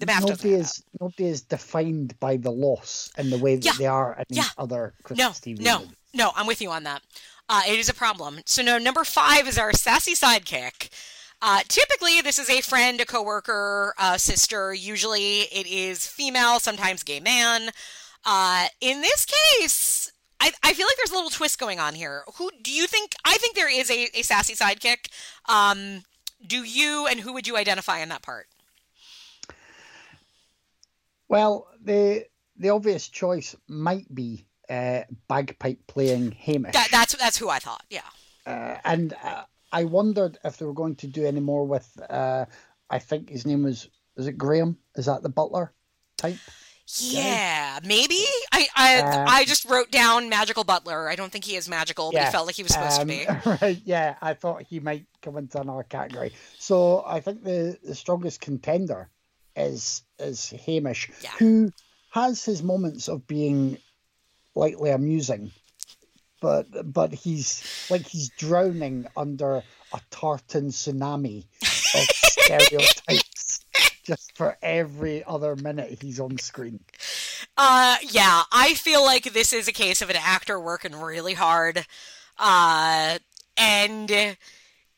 The math Nobody is nobody is defined by the loss in the way that Yeah. they are in Yeah. other No, Christmas TV no, movies. No. I'm with you on that. Uh, it is a problem. So no, number five is our sassy sidekick. Uh, typically, this is a friend, a coworker, a sister. Usually, it is female, sometimes gay man. Uh, in this case, I, I feel like there's a little twist going on here. Who do you think? I think there is a, a sassy sidekick. Um, do you, and who would you identify in that part? Well, the the obvious choice might be uh, bagpipe playing Hamish, That, that's that's who I thought. Yeah. uh, and uh, I wondered if they were going to do any more with. Uh, I think his name was is it Graham? Is that the butler type? Yeah, maybe. I I, Uh, I just wrote down magical butler. I don't think he is magical, but he felt like he was supposed um, to be. Right, yeah, I thought he might come into another category. So I think the, the strongest contender is is Hamish, Yeah. who has his moments of being lightly amusing, but but he's like he's drowning under a tartan tsunami of stereotypes. Just for every other minute he's on screen. Uh, yeah, I feel like this is a case of an actor working really hard. Uh, and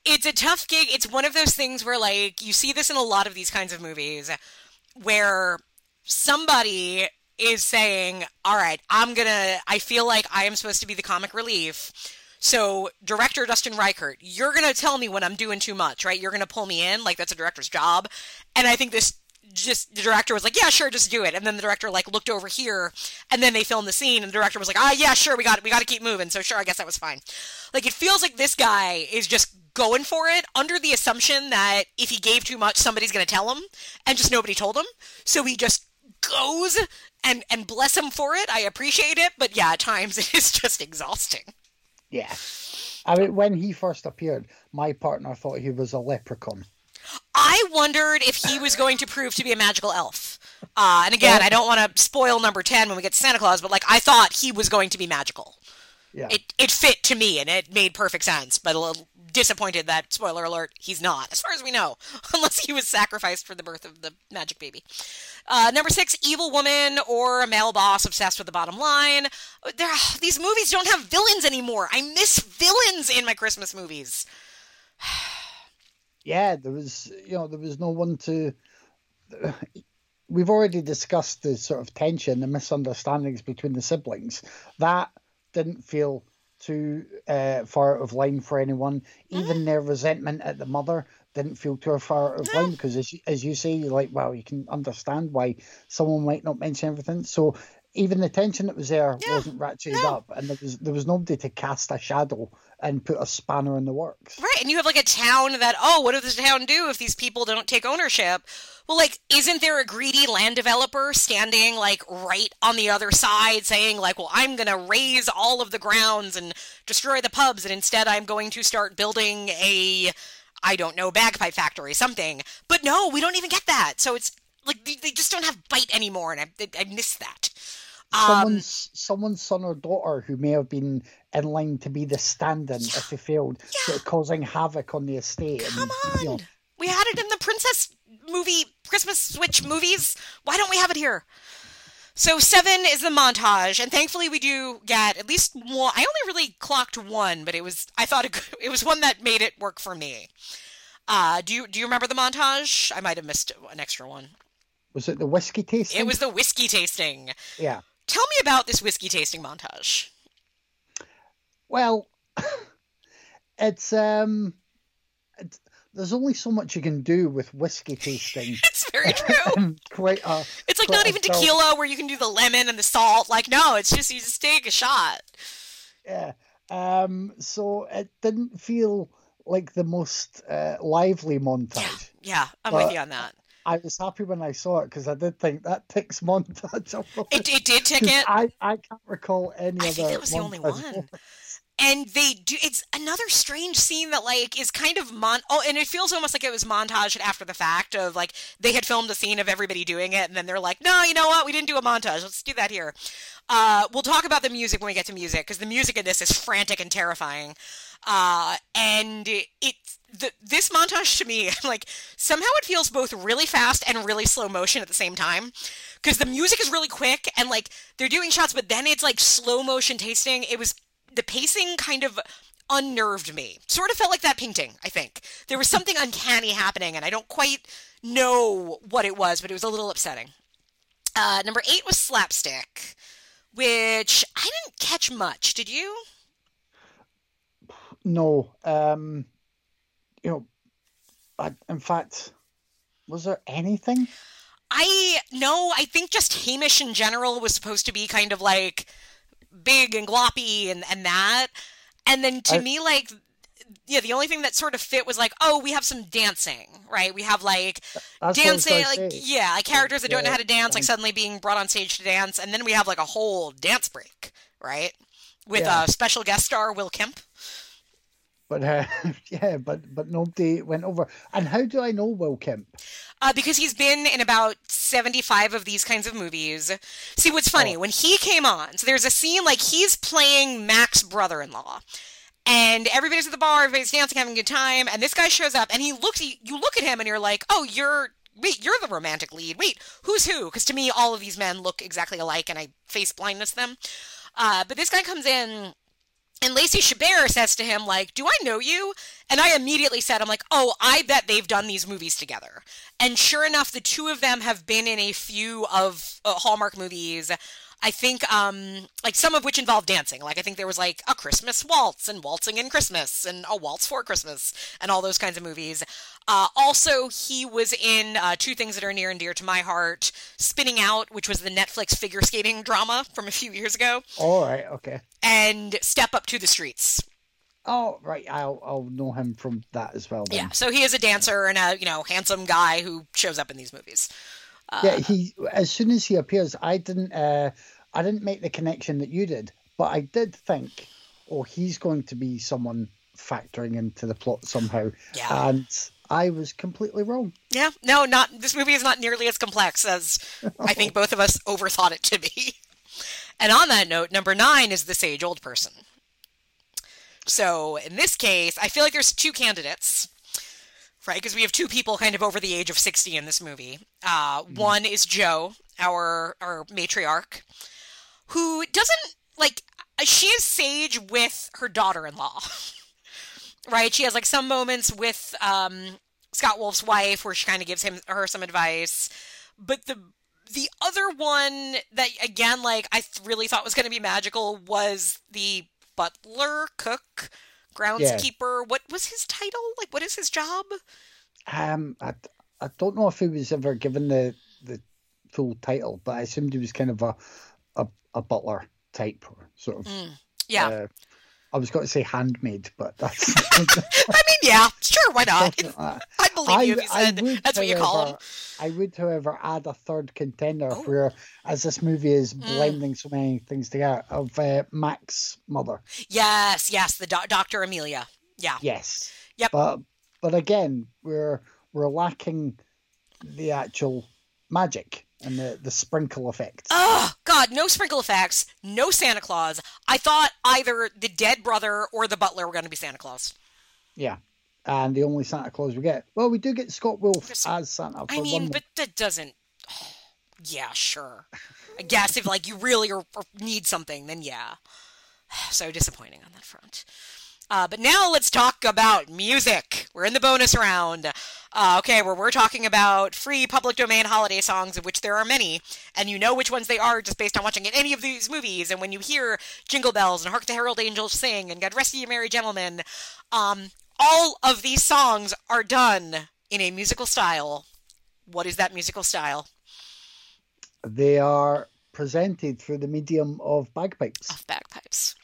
it's a tough gig. It's one of those things where, like, you see this in a lot of these kinds of movies where somebody is saying, All right, I'm gonna, I feel like I am supposed to be the comic relief. So, director Dustin Rikert, you're going to tell me when I'm doing too much, right? You're going to pull me in. Like, that's a director's job. And I think this just, the director was like, yeah, sure, just do it. And then the director, like, looked over here and then they filmed the scene and the director was like, ah, yeah, sure, we got it. We got to keep moving. So, sure, I guess that was fine. Like, it feels like this guy is just going for it under the assumption that if he gave too much, somebody's going to tell him and just nobody told him. So he just goes and, and bless him for it. I appreciate it. But yeah, at times it is just exhausting. Yeah. I mean, when he first appeared, my partner thought he was a leprechaun. I wondered if he was going to prove to be a magical elf. Uh, and again, I don't want to spoil number 10 when we get to Santa Claus, but like I thought he was going to be magical. Yeah. It it fit to me and it made perfect sense, but a little disappointed that spoiler alert, he's not, as far as we know, unless he was sacrificed for the birth of the magic baby. Uh, number six, evil woman or a male boss obsessed with the bottom line. There, these movies don't have villains anymore. I miss villains in my Christmas movies. yeah, there was you know there was no one to. We've already discussed the sort of tension, the misunderstandings between the siblings. That didn't feel too uh, far out of line for anyone. Even their resentment at the mother didn't feel too far out of line because, as you, as you say, you're like, well, you can understand why someone might not mention everything. So even the tension that was there Yeah, wasn't ratcheted no. up, and there was there was nobody to cast a shadow and put a spanner in the works. Right, and you have like a town that, oh, what does the town do if these people don't take ownership? Well, like, isn't there a greedy land developer standing like right on the other side saying, like, well, I'm going to raise all of the grounds and destroy the pubs, and instead I'm going to start building a, I don't know, bagpipe factory, something. But no, we don't even get that. So it's like they, they just don't have bite anymore, and I, I miss that. Um, Someone's someone's son or daughter who may have been in line to be the stand-in if they failed, sort of causing havoc on the estate. Come and, you know, on. We had it in the Princess movie, Christmas Switch movies. Why don't we have it here? So seven is the montage, and thankfully we do get at least one. I only really clocked one, but it was I thought it, it was one that made it work for me. Uh, do you do you remember the montage? I might have missed an extra one. was it the whiskey tasting? It was the whiskey tasting. yeah. Tell me about this whiskey tasting montage. Well, it's um, it's, there's only so much you can do with whiskey tasting. It's very true. quite a. It's like not even film. tequila where you can do the lemon and the salt. Like no, it's just you just take a shot. Yeah. Um. So it didn't feel like the most uh, lively montage. Yeah, I'm But- with you on that. I was happy when I saw it because I did think that ticks montage. It, it did tick it. I, I can't recall any I other. think that was the only one. And they do. It's another strange scene that like is kind of mon. Oh, and it feels almost like it was montaged after the fact of like they had filmed a scene of everybody doing it, and then they're like, no, you know what? We didn't do a montage. Let's do that here. Uh, we'll talk about the music when we get to music because the music in this is frantic and terrifying. Uh, and it, it the, this montage to me, like somehow it feels both really fast and really slow motion at the same time. Because the music is really quick and like they're doing shots, but then it's like slow motion tasting. It was the pacing kind of unnerved me. Sort of felt like that painting, I think. There was something uncanny happening, and I don't quite know what it was, but it was a little upsetting. Uh, number eight was Slapstick, which I didn't catch much. Did you? No. Um. You know, I, in fact, was there anything? I no, I think just Hamish in general was supposed to be kind of like big and gloppy and and that. And then to I- me like yeah, the only thing that sort of fit was like, oh, we have some dancing, right? We have like That's what I was dancing, like say. yeah, like characters that don't know how to dance, like suddenly being brought on stage to dance, and then we have like a whole dance break, right? With Yeah. a special guest star Will Kemp. But uh, yeah, but but nobody went over. And how do I know Will Kemp? Uh, because he's been in about 75 of these kinds of movies. See, what's funny, Oh. when he came on, so there's a scene like he's playing Mac's brother in law. And everybody's at the bar, everybody's dancing, having a good time, and this guy shows up, and he looks, you look at him, and you're like, oh, you're, wait, you're the romantic lead. Wait, who's who? Because to me, all of these men look exactly alike, and I face blindness them. Uh, but this guy comes in, and Lacey Chabert says to him, like, do I know you? And I immediately said, I'm like, oh, I bet they've done these movies together. And sure enough, the two of them have been in a few of uh, Hallmark movies. I think, um, like some of which involve dancing. Like I think there was like a Christmas waltz and waltzing in Christmas and a waltz for Christmas and all those kinds of movies. Uh, also, he was in uh, two things that are near and dear to my heart: Spinning Out, which was the Netflix figure skating drama from a few years ago, All right, okay. and Step Up to the Streets. Oh, right. I'll I'll know him from that as well. Then. Yeah, so he is a dancer and a you know handsome guy who shows up in these movies. Yeah. He as soon as he appears, I didn't uh I didn't make the connection that you did, but I did think, oh, he's going to be someone factoring into the plot somehow. Yeah. And I was completely wrong. Yeah, no, not this movie is not nearly as complex as I think both of us overthought it to be. And on that note, number nine is the sage old person. So in this case, I feel like there's two candidates, right? Because we have two people kind of over the age of sixty in this movie. Uh, One is Joe, our our matriarch, who doesn't like. She is sage with her daughter-in-law, right? She has like some moments with um, Scott Wolf's wife where she kind of gives him her some advice, but the the other one that again like I th- really thought was going to be magical was the butler, cook, groundskeeper. What was his title? Like what is his job? Um, I, I don't know if he was ever given the the full title, but I assumed he was kind of a a, a butler type, sort of. Yeah. Uh, I was going to say handmade, but that's. I mean, yeah, sure, why not? I'd believe you if you said would, that's what you call however- them. I would, however, add a third contender Oh. where, as this movie is Mm. blending so many things together, of uh, Mac's mother. Yes, yes, the doc Dr. Amelia. Yeah. Yes. Yep. But but again, we're we're lacking the actual magic and the, the sprinkle effect. Oh, God, no sprinkle effects, no Santa Claus. I thought either the dead brother or the butler were going to be Santa Claus. Yeah. And the only Santa Claus we get. Well, we do get Scott Wolf as Santa I mean, but that doesn't. Yeah, sure. I guess if like you really are, need something, then yeah. So disappointing on that front. Uh, but now let's talk about music. We're in the bonus round. Uh, okay, where we're talking about free public domain holiday songs, of which there are many, and you know which ones they are just based on watching any of these movies. And when you hear Jingle Bells and Hark the Herald Angels Sing and God Rest Ye Merry Gentlemen, um, all of these songs are done in a musical style. What is that musical style? They are presented through the medium of bagpipes. of bagpipes.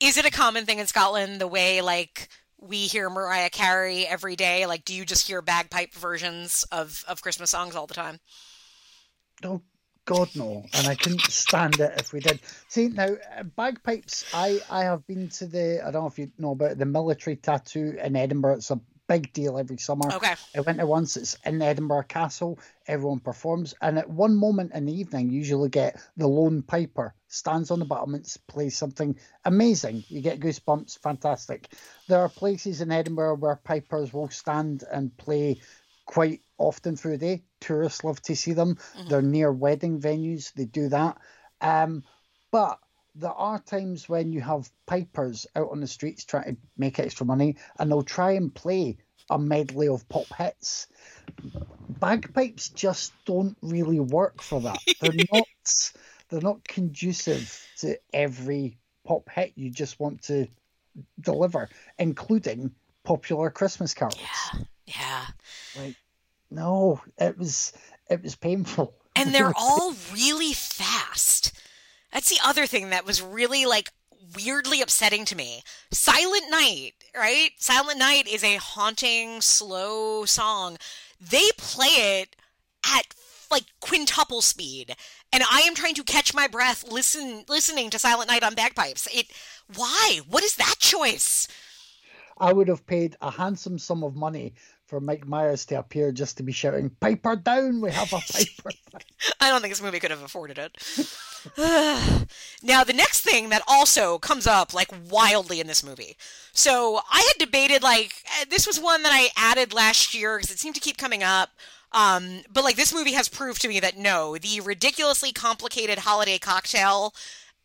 Is it a common thing in Scotland the way like we hear Mariah Carey every day? Like, do you just hear bagpipe versions of, of Christmas songs all the time? Oh God, no! And I couldn't stand it if we did. See now, uh, bagpipes. I I have been to the. I don't know if you know about the military tattoo in Edinburgh. It's a big deal every summer. Okay. I went there once. It's in Edinburgh Castle. Everyone performs, and at one moment in the evening, you usually get the lone piper stands on the battlements, plays something amazing. You get goosebumps. Fantastic. There are places in Edinburgh where pipers will stand and play quite often through the day. Tourists love to see them. They're near wedding venues. They do that. Um, but there are times when you have pipers out on the streets trying to make extra money, and they'll try and play a medley of pop hits. Bagpipes just don't really work for that. They're not. They're not conducive to every pop hit you just want to deliver, including popular Christmas carols. Yeah. Yeah. Like, no, it was it was painful. And they're all really fast. That's the other thing that was really like weirdly upsetting to me. Silent Night, right? Silent Night is a haunting, slow song. They play it at like quintuple speed. And I am trying to catch my breath listen listening to Silent Night on bagpipes. It why? What is that choice? I would have paid a handsome sum of money for Mike Myers to appear just to be shouting, Piper down, we have a piper. I don't think this movie could have afforded it. now, the next thing that also comes up like wildly in this movie. So I had debated like eh, this was one that I added last year because it seemed to keep coming up. Um, but like this movie has proved to me that no, the ridiculously complicated holiday cocktail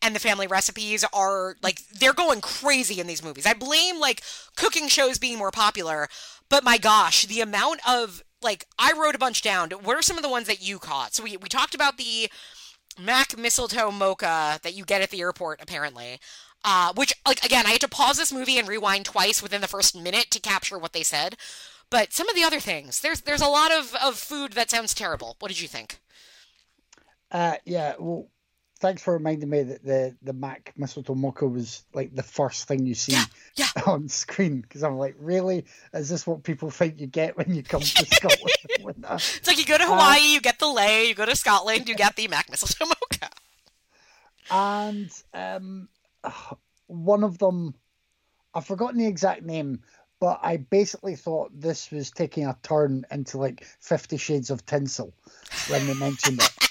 and the family recipes are like they're going crazy in these movies. I blame like cooking shows being more popular, but my gosh, the amount of like I wrote a bunch down. What are some of the ones that you caught? So we we talked about the Mac mistletoe mocha that you get at the airport apparently. Uh, which like again, I had to pause this movie and rewind twice within the first minute to capture what they said. But some of the other things, there's there's a lot of, of food that sounds terrible. What did you think? uh, yeah, well, thanks for reminding me that the, the Mac mistletoe mocha was like the first thing you see Yeah, yeah. on screen. Because I'm like, really? Is this what people think you get when you come to Scotland? Uh, It's like you go to Hawaii, you get the lei. You go to Scotland, you get the Mac mistletoe mocha. and um, one of them, I've forgotten the exact name, but I basically thought this was taking a turn into like Fifty Shades of Tinsel when they mentioned it.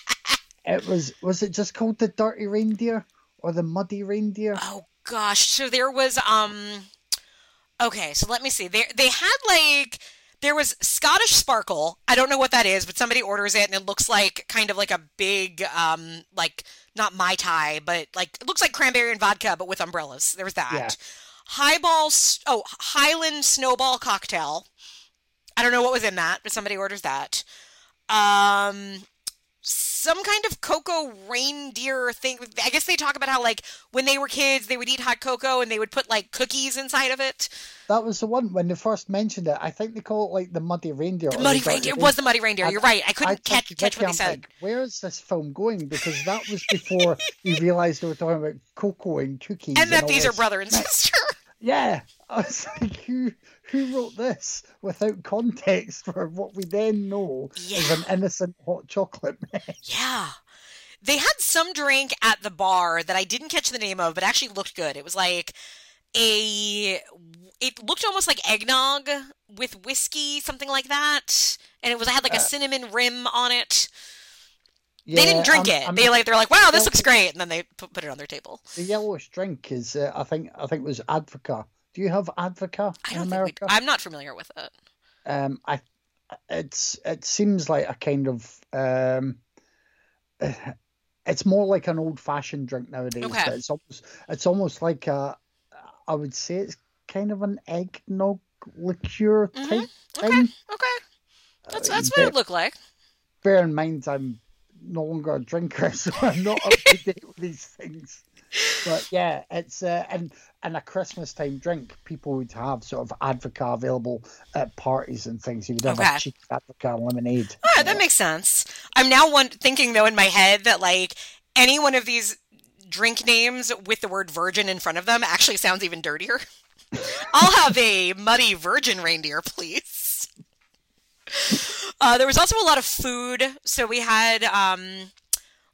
It was was it just called the Dirty Reindeer or the Muddy Reindeer? Oh gosh, so there was um Okay, so let me see. They they had like there was Scottish Sparkle. I don't know what that is, but somebody orders it and it looks like kind of like a big um like not Mai Tai, but like it looks like cranberry and vodka but with umbrellas. There was that. Yeah. Highball oh, Highland Snowball cocktail. I don't know what was in that, but somebody orders that. Um some kind of cocoa reindeer thing. I guess they talk about how like when they were kids they would eat hot cocoa and they would put like cookies inside of it. That was the one when they first mentioned it. I think they call it like the muddy reindeer. The muddy reindeer it was the muddy reindeer. You're right. I couldn't I catch catch what they said. Like, Where is this film going? Because that was before you realised they were talking about cocoa and cookies. and that these are brother and sister. Yeah, I was like, who wrote this without context for what we then know is an innocent hot chocolate mess? Yeah. They had some drink at the bar that I didn't catch the name of, but actually looked good. It was like a. It looked almost like eggnog with whiskey, something like that. And it was I had like a cinnamon rim on it. they didn't drink I'm- it. I'm- they like they're like, wow, this looks great, and then they put, put it on their table. the yellowish drink is, uh, I think, I think it was Advocaat. Do you have Advocaat I in don't think we, America? I'm not familiar with it. um, I, it's it seems like a kind of um, it's more like an old fashioned drink nowadays. Okay. But it's almost it's almost like a, I would say it's kind of an eggnog liqueur type Okay. thing. Okay. That's Uh, that's what it looked like. Bear in mind, I'm no longer a drinker, so I'm not up to date with these things. But yeah, it's uh, and and a Christmas time drink. People would have sort of Advocaat available at parties and things. You would have Okay. a cheap Advocaat lemonade. Right, that makes sense. I'm now one thinking though in my head that like any one of these drink names with the word virgin in front of them actually sounds even dirtier. I'll have a muddy virgin reindeer, please. Uh, there was also a lot of food. So we had, um,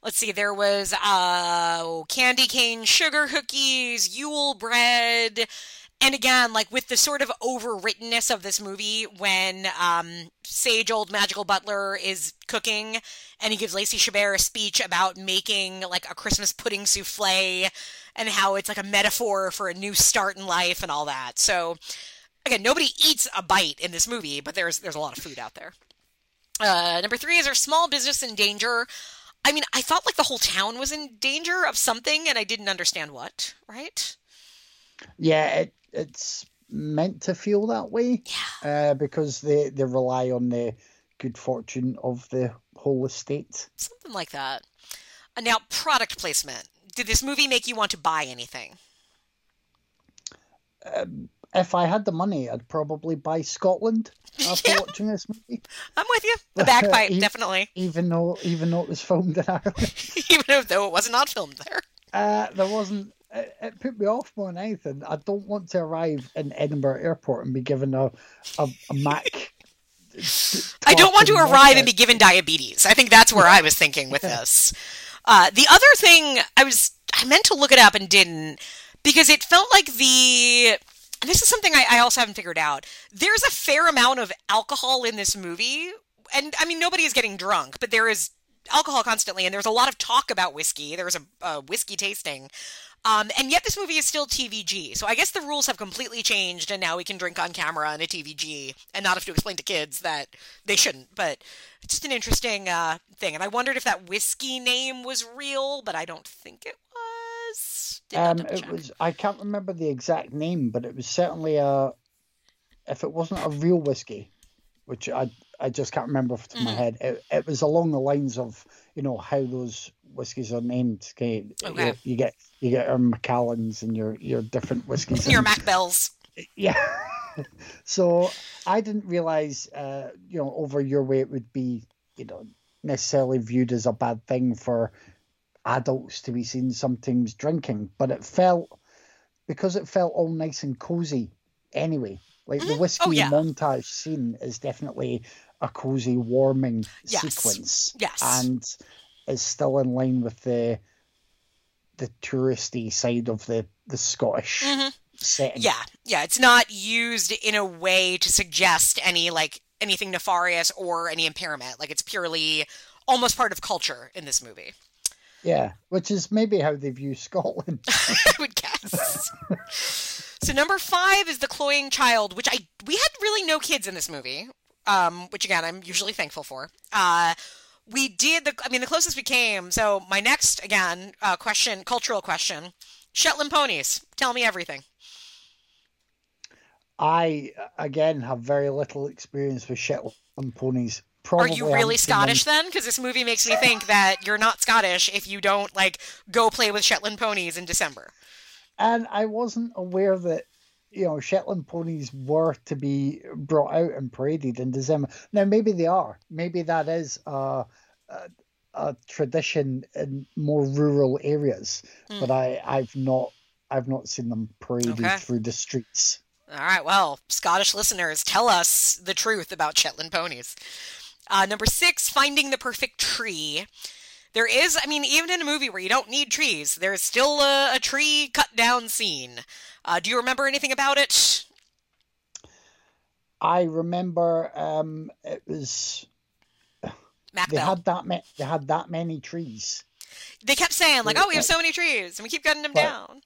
let's see, there was uh, candy cane sugar cookies, Yule bread. And again, like with the sort of overwrittenness of this movie, when um, sage old magical butler is cooking and he gives Lacey Chabert a speech about making like a Christmas pudding souffle and how it's like a metaphor for a new start in life and all that. So again, nobody eats a bite in this movie, but there's there's a lot of food out there. Uh, number three is our small business in danger. I mean, I thought like the whole town was in danger of something, and I didn't understand what. Right? Yeah, it, it's meant to feel that way uh, because they, they rely on the good fortune of the whole estate. Something like that. Uh, now, product placement. Did this movie make you want to buy anything? If I had the money, I'd probably buy Scotland after Yeah. watching this movie, I'm with you. The bagpipe, E- definitely. even though even though it was filmed in Ireland, even though it was not filmed there. Uh, there wasn't. It, it put me off more than anything. I don't want to arrive in Edinburgh Airport and be given a a, a Mac. I don't want to arrive and be given diabetes. I think that's where I was thinking with this. Uh, the other thing I was I meant to look it up and didn't because it felt like the and this is something I, I also haven't figured out. There's a fair amount of alcohol in this movie, and I mean nobody is getting drunk, but there is alcohol constantly, and there's a lot of talk about whiskey. There was a, a whiskey tasting. Um, and yet this movie is still TVG. So I guess the rules have completely changed and now we can drink on camera in a TVG and not have to explain to kids that they shouldn't. But it's just an interesting uh, thing. And I wondered if that whiskey name was real, but I don't think it was. Um, it check. was. I can't remember the exact name, but it was certainly a. If it wasn't a real whiskey, which I I just can't remember off the top of my Mm-hmm. head, it, it was along the lines of you know how those whiskies are named. Okay, Okay. You, you get you get your Macallans and your your different whiskies. Your Mac Bells. Yeah. so I didn't realize, uh, you know, over your way it would be, you know, necessarily viewed as a bad thing for adults to be seen sometimes drinking, but it felt because it felt all nice and cozy anyway. Like the whiskey Oh, yeah. montage scene is definitely a cozy, warming Yes. sequence. Yes. And is still in line with the the touristy side of the the Scottish setting. Mm-hmm. Yeah, yeah. It's not used in a way to suggest any like anything nefarious or any impairment. Like it's purely almost part of culture in this movie. Yeah, which is maybe how they view Scotland. I would guess. so number five is the cloying child, which I we had really no kids in this movie, um, which again I'm usually thankful for. Uh, we did the, I mean, the closest we came. So my next again uh, question, cultural question: Shetland ponies. Tell me everything. I again have very little experience with Shetland ponies. Are you really haven't seen them. Scottish then? Because this movie makes me think that you're not Scottish if you don't like go play with Shetland ponies in December. And I wasn't aware that you know Shetland ponies were to be brought out and paraded in December. Now maybe they are. Maybe that is a, a, a tradition in more rural areas, Hmm. but I I've not I've not seen them paraded Okay. through the streets. All right, well, Scottish listeners, tell us the truth about Shetland ponies. Uh, number six, finding the perfect tree. There is, I mean, even in a movie where you don't need trees, there's still a, a tree cut down scene. Uh, do you remember anything about it? I remember um, it was Mac they Bell. had that ma- they had that many trees, They kept saying like, "Oh, we have so many trees, and we keep cutting them But- down."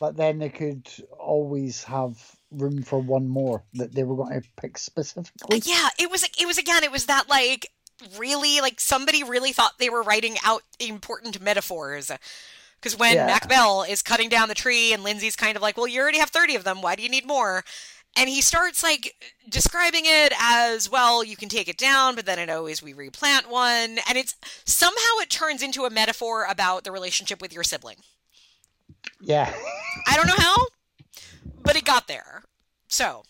but then they could always have room for one more that they were going to pick specifically. Uh, yeah, it was. It was again. It was that like really like somebody really thought they were writing out important metaphors. Because when Yeah. Mac Bell is cutting down the tree and Lindsay's kind of like, "Well, you already have thirty of them. Why do you need more?" And he starts like describing it as, "Well, you can take it down, but then it always we replant one." And it's somehow it turns into a metaphor about the relationship with your sibling. Yeah. I don't know how, but it got there. So,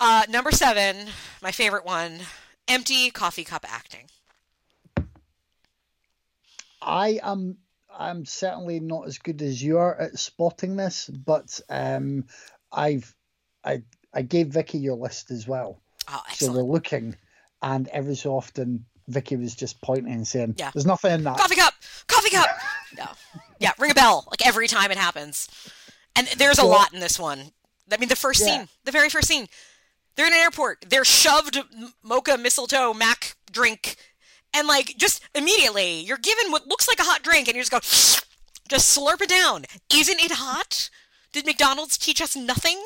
uh, number seven, my favorite one empty coffee cup acting. I am I'm certainly not as good as you are at spotting this, but um, I've I I gave Vicky your list as well, Oh, so we're looking, and every so often Vicky was just pointing and saying, Yeah. "There's nothing in that." Coffee cup! Coffee cup! No. Yeah, ring a bell, like every time it happens. And there's a lot in this one. I mean, the first Yeah. scene, the very first scene, they're in an airport. They're shoved mocha mistletoe mac drink, and like just immediately you're given what looks like a hot drink, and you just go, just slurp it down. Isn't it hot? Did McDonald's teach us nothing?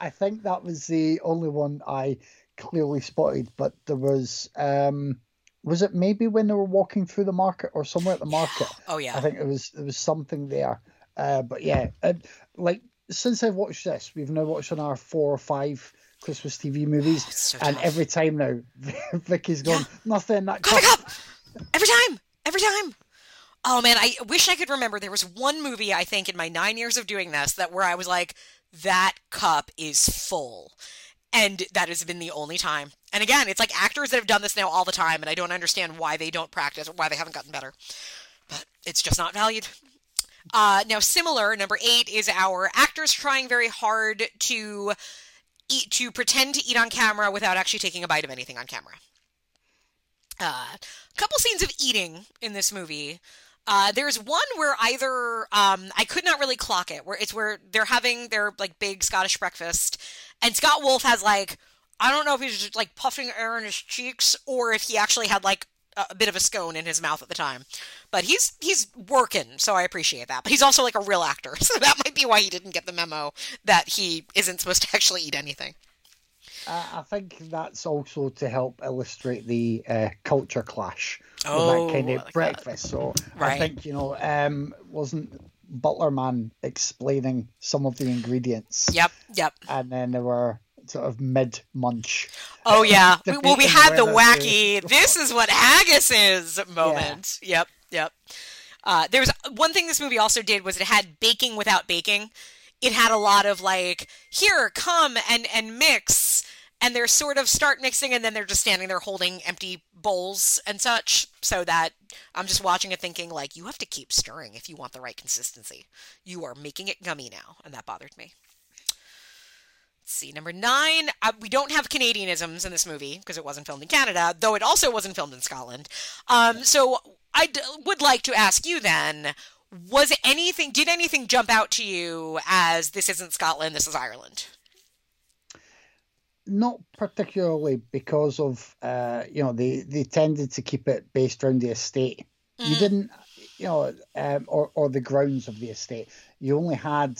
I think that was the only one I clearly spotted, but there was um, was it maybe when they were walking through the market or somewhere at the market? Oh yeah. I think it was there was something there. Uh, but yeah, and, like since I've watched this, we've now watched on our four or five Christmas TV movies, It's so and every time now, Vicky's gone Yeah. nothing that cup! Every time! Every time! Oh man, I wish I could remember. There was one movie, I think, in my nine years of doing this, that where I was like, that cup is full. And that has been the only time. And again, it's like actors that have done this now all the time, and I don't understand why they don't practice or why they haven't gotten better. But it's just not valued. Uh, now, similar, number eight is our actors trying very hard to eat, to pretend to eat on camera without actually taking a bite of anything on camera. Uh, a couple scenes of eating in this movie. Uh, there's one where either um, I could not really clock it, where it's where they're having their like big Scottish breakfast, and Scott Wolf has like I don't know if he's just like puffing air in his cheeks or if he actually had like a, bit of a scone in his mouth at the time, but he's he's working, so I appreciate that. But he's also like a real actor, so that might be why he didn't get the memo that he isn't supposed to actually eat anything. Uh, I think that's also to help illustrate the uh, culture clash Oh, with that kind of like that. breakfast. So Right. I think you know, um, wasn't Butlerman explaining some of the ingredients? Yep, yep. and then there were sort of mid munch. Oh yeah. We- well, we had the to- wacky. This is what haggis is moment. Yep, yep. Uh, was one thing this movie also did was it had baking without baking. It had a lot of like, here, come and and mix, and they're sort of start mixing, and then they're just standing there holding empty bowls and such. So that I'm just watching it, thinking like, you have to keep stirring if you want the right consistency. You are making it gummy now, and that bothered me. Let's see, number nine. Uh, we don't have Canadianisms in this movie because it wasn't filmed in Canada, though it also wasn't filmed in Scotland. Um, so I d- would like to ask you then: Was anything? Did anything jump out to you as this isn't Scotland, this is Ireland? Not particularly because of uh, you know they they tended to keep it based around the estate. You didn't, you know, um, or or the grounds of the estate. You only had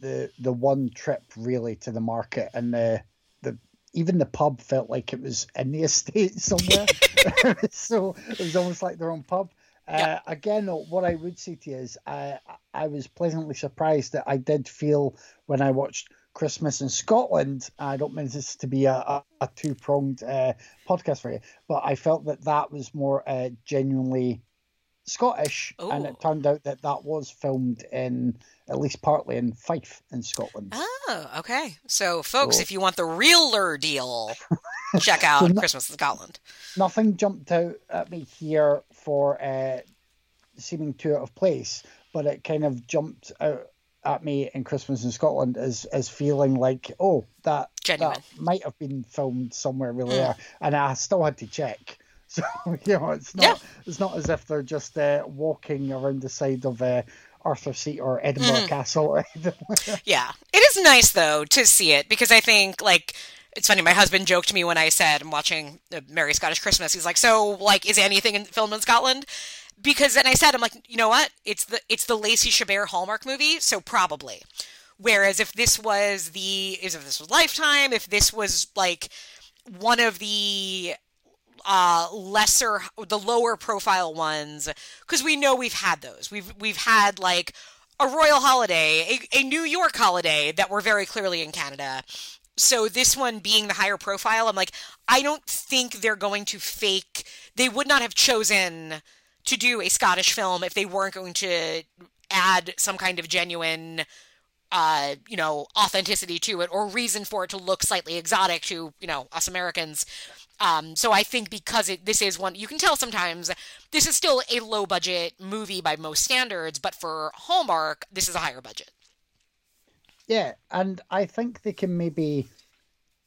the the one trip really to the market, and the the even the pub felt like it was in the estate somewhere. so it was almost like their own pub. Uh, Again, what I would say to you is, I I was pleasantly surprised that I did feel when I watched Christmas in Scotland. I don't mean this to be a, a, a two pronged uh, podcast for you, but I felt that that was more uh, genuinely Scottish, and it turned out that that was filmed in at least partly in Fife in Scotland. Oh, okay. So, folks, So- if you want the realer deal, check out So no- Christmas in Scotland. Nothing jumped out at me here for uh, seeming too out of place, but it kind of jumped out at me in Christmas in Scotland as as feeling like, oh, that Genuine. that might have been filmed somewhere really Mm. there, and I still had to check. So you know, it's not Yeah. it's not as if they're just uh, walking around the side of uh, Arthur Seat or Edinburgh Mm. Castle or anything like that. Yeah. It is nice, though, to see it because I think, like, it's funny. My husband joked to me when I said I'm watching Merry Scottish Christmas. He's like, "So, like, is anything in, filmed in Scotland?" Because then I said, "I'm like, you know what? It's the it's the Lacey Chabert Hallmark movie, so probably." Whereas if this was the is if this was Lifetime, if this was like one of the uh lesser the lower profile ones because we know we've had those we've we've had like a royal holiday a, a new york holiday that were very clearly in canada so this one being the higher profile i'm like i don't think they're going to fake they would not have chosen to do a scottish film if they weren't going to add some kind of genuine uh, you know, authenticity to it or reason for it to look slightly exotic to, you know, us Americans. Um, so I think because it, this is one, you can tell sometimes this is still a low budget movie by most standards, but for Hallmark, this is a higher budget. Yeah, and I think they can maybe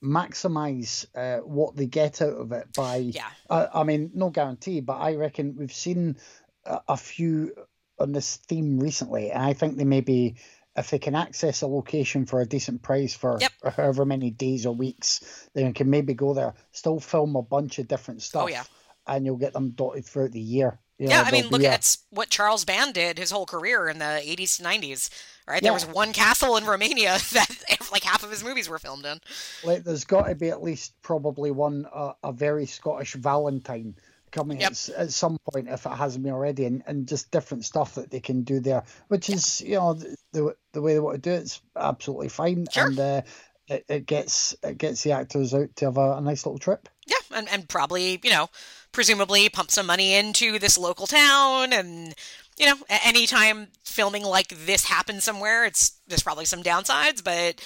maximize uh, what they get out of it by. Yeah. Uh, I mean, no guarantee, but I reckon we've seen a, a few on this theme recently, and I think they maybe. If they can access a location for a decent price for Yep. however many days or weeks, then you can maybe go there, still film a bunch of different stuff, Oh, yeah. and you'll get them dotted throughout the year. You yeah, know, I mean, look a- at what Charles Band did his whole career in the 80s to 90s, right? There was one castle in Romania that like half of his movies were filmed in. like there's got to be at least probably one uh, a very Scottish Valentine coming Yep. at, at some point if it hasn't been already, and, and just different stuff that they can do there, which is you know the the, the way they want to do it's absolutely fine, Sure. and uh, it, it gets it gets the actors out to have a, a nice little trip. Yeah, and, and probably, you know, presumably pump some money into this local town and you know, anytime filming like this happens somewhere, it's there's probably some downsides, but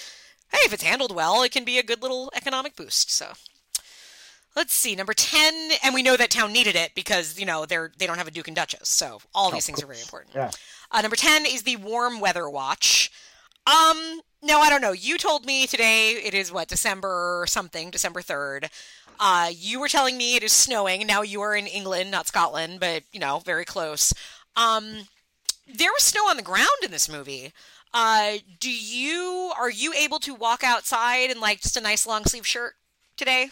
hey, if it's handled well, it can be a good little economic boost. So let's see, number ten, and we know that town needed it because, you know, they're they don't have a Duke and Duchess, so all these things are very important. Yeah. Uh, number 10 is the warm weather watch. Um, no, I don't know. You told me today it is what, December something, December 3rd. Uh, you were telling me it is snowing. Now you are in England, not Scotland, but, you know, very close. Um, there was snow on the ground in this movie. Uh, do you, are you able to walk outside in like just a nice long sleeve shirt today?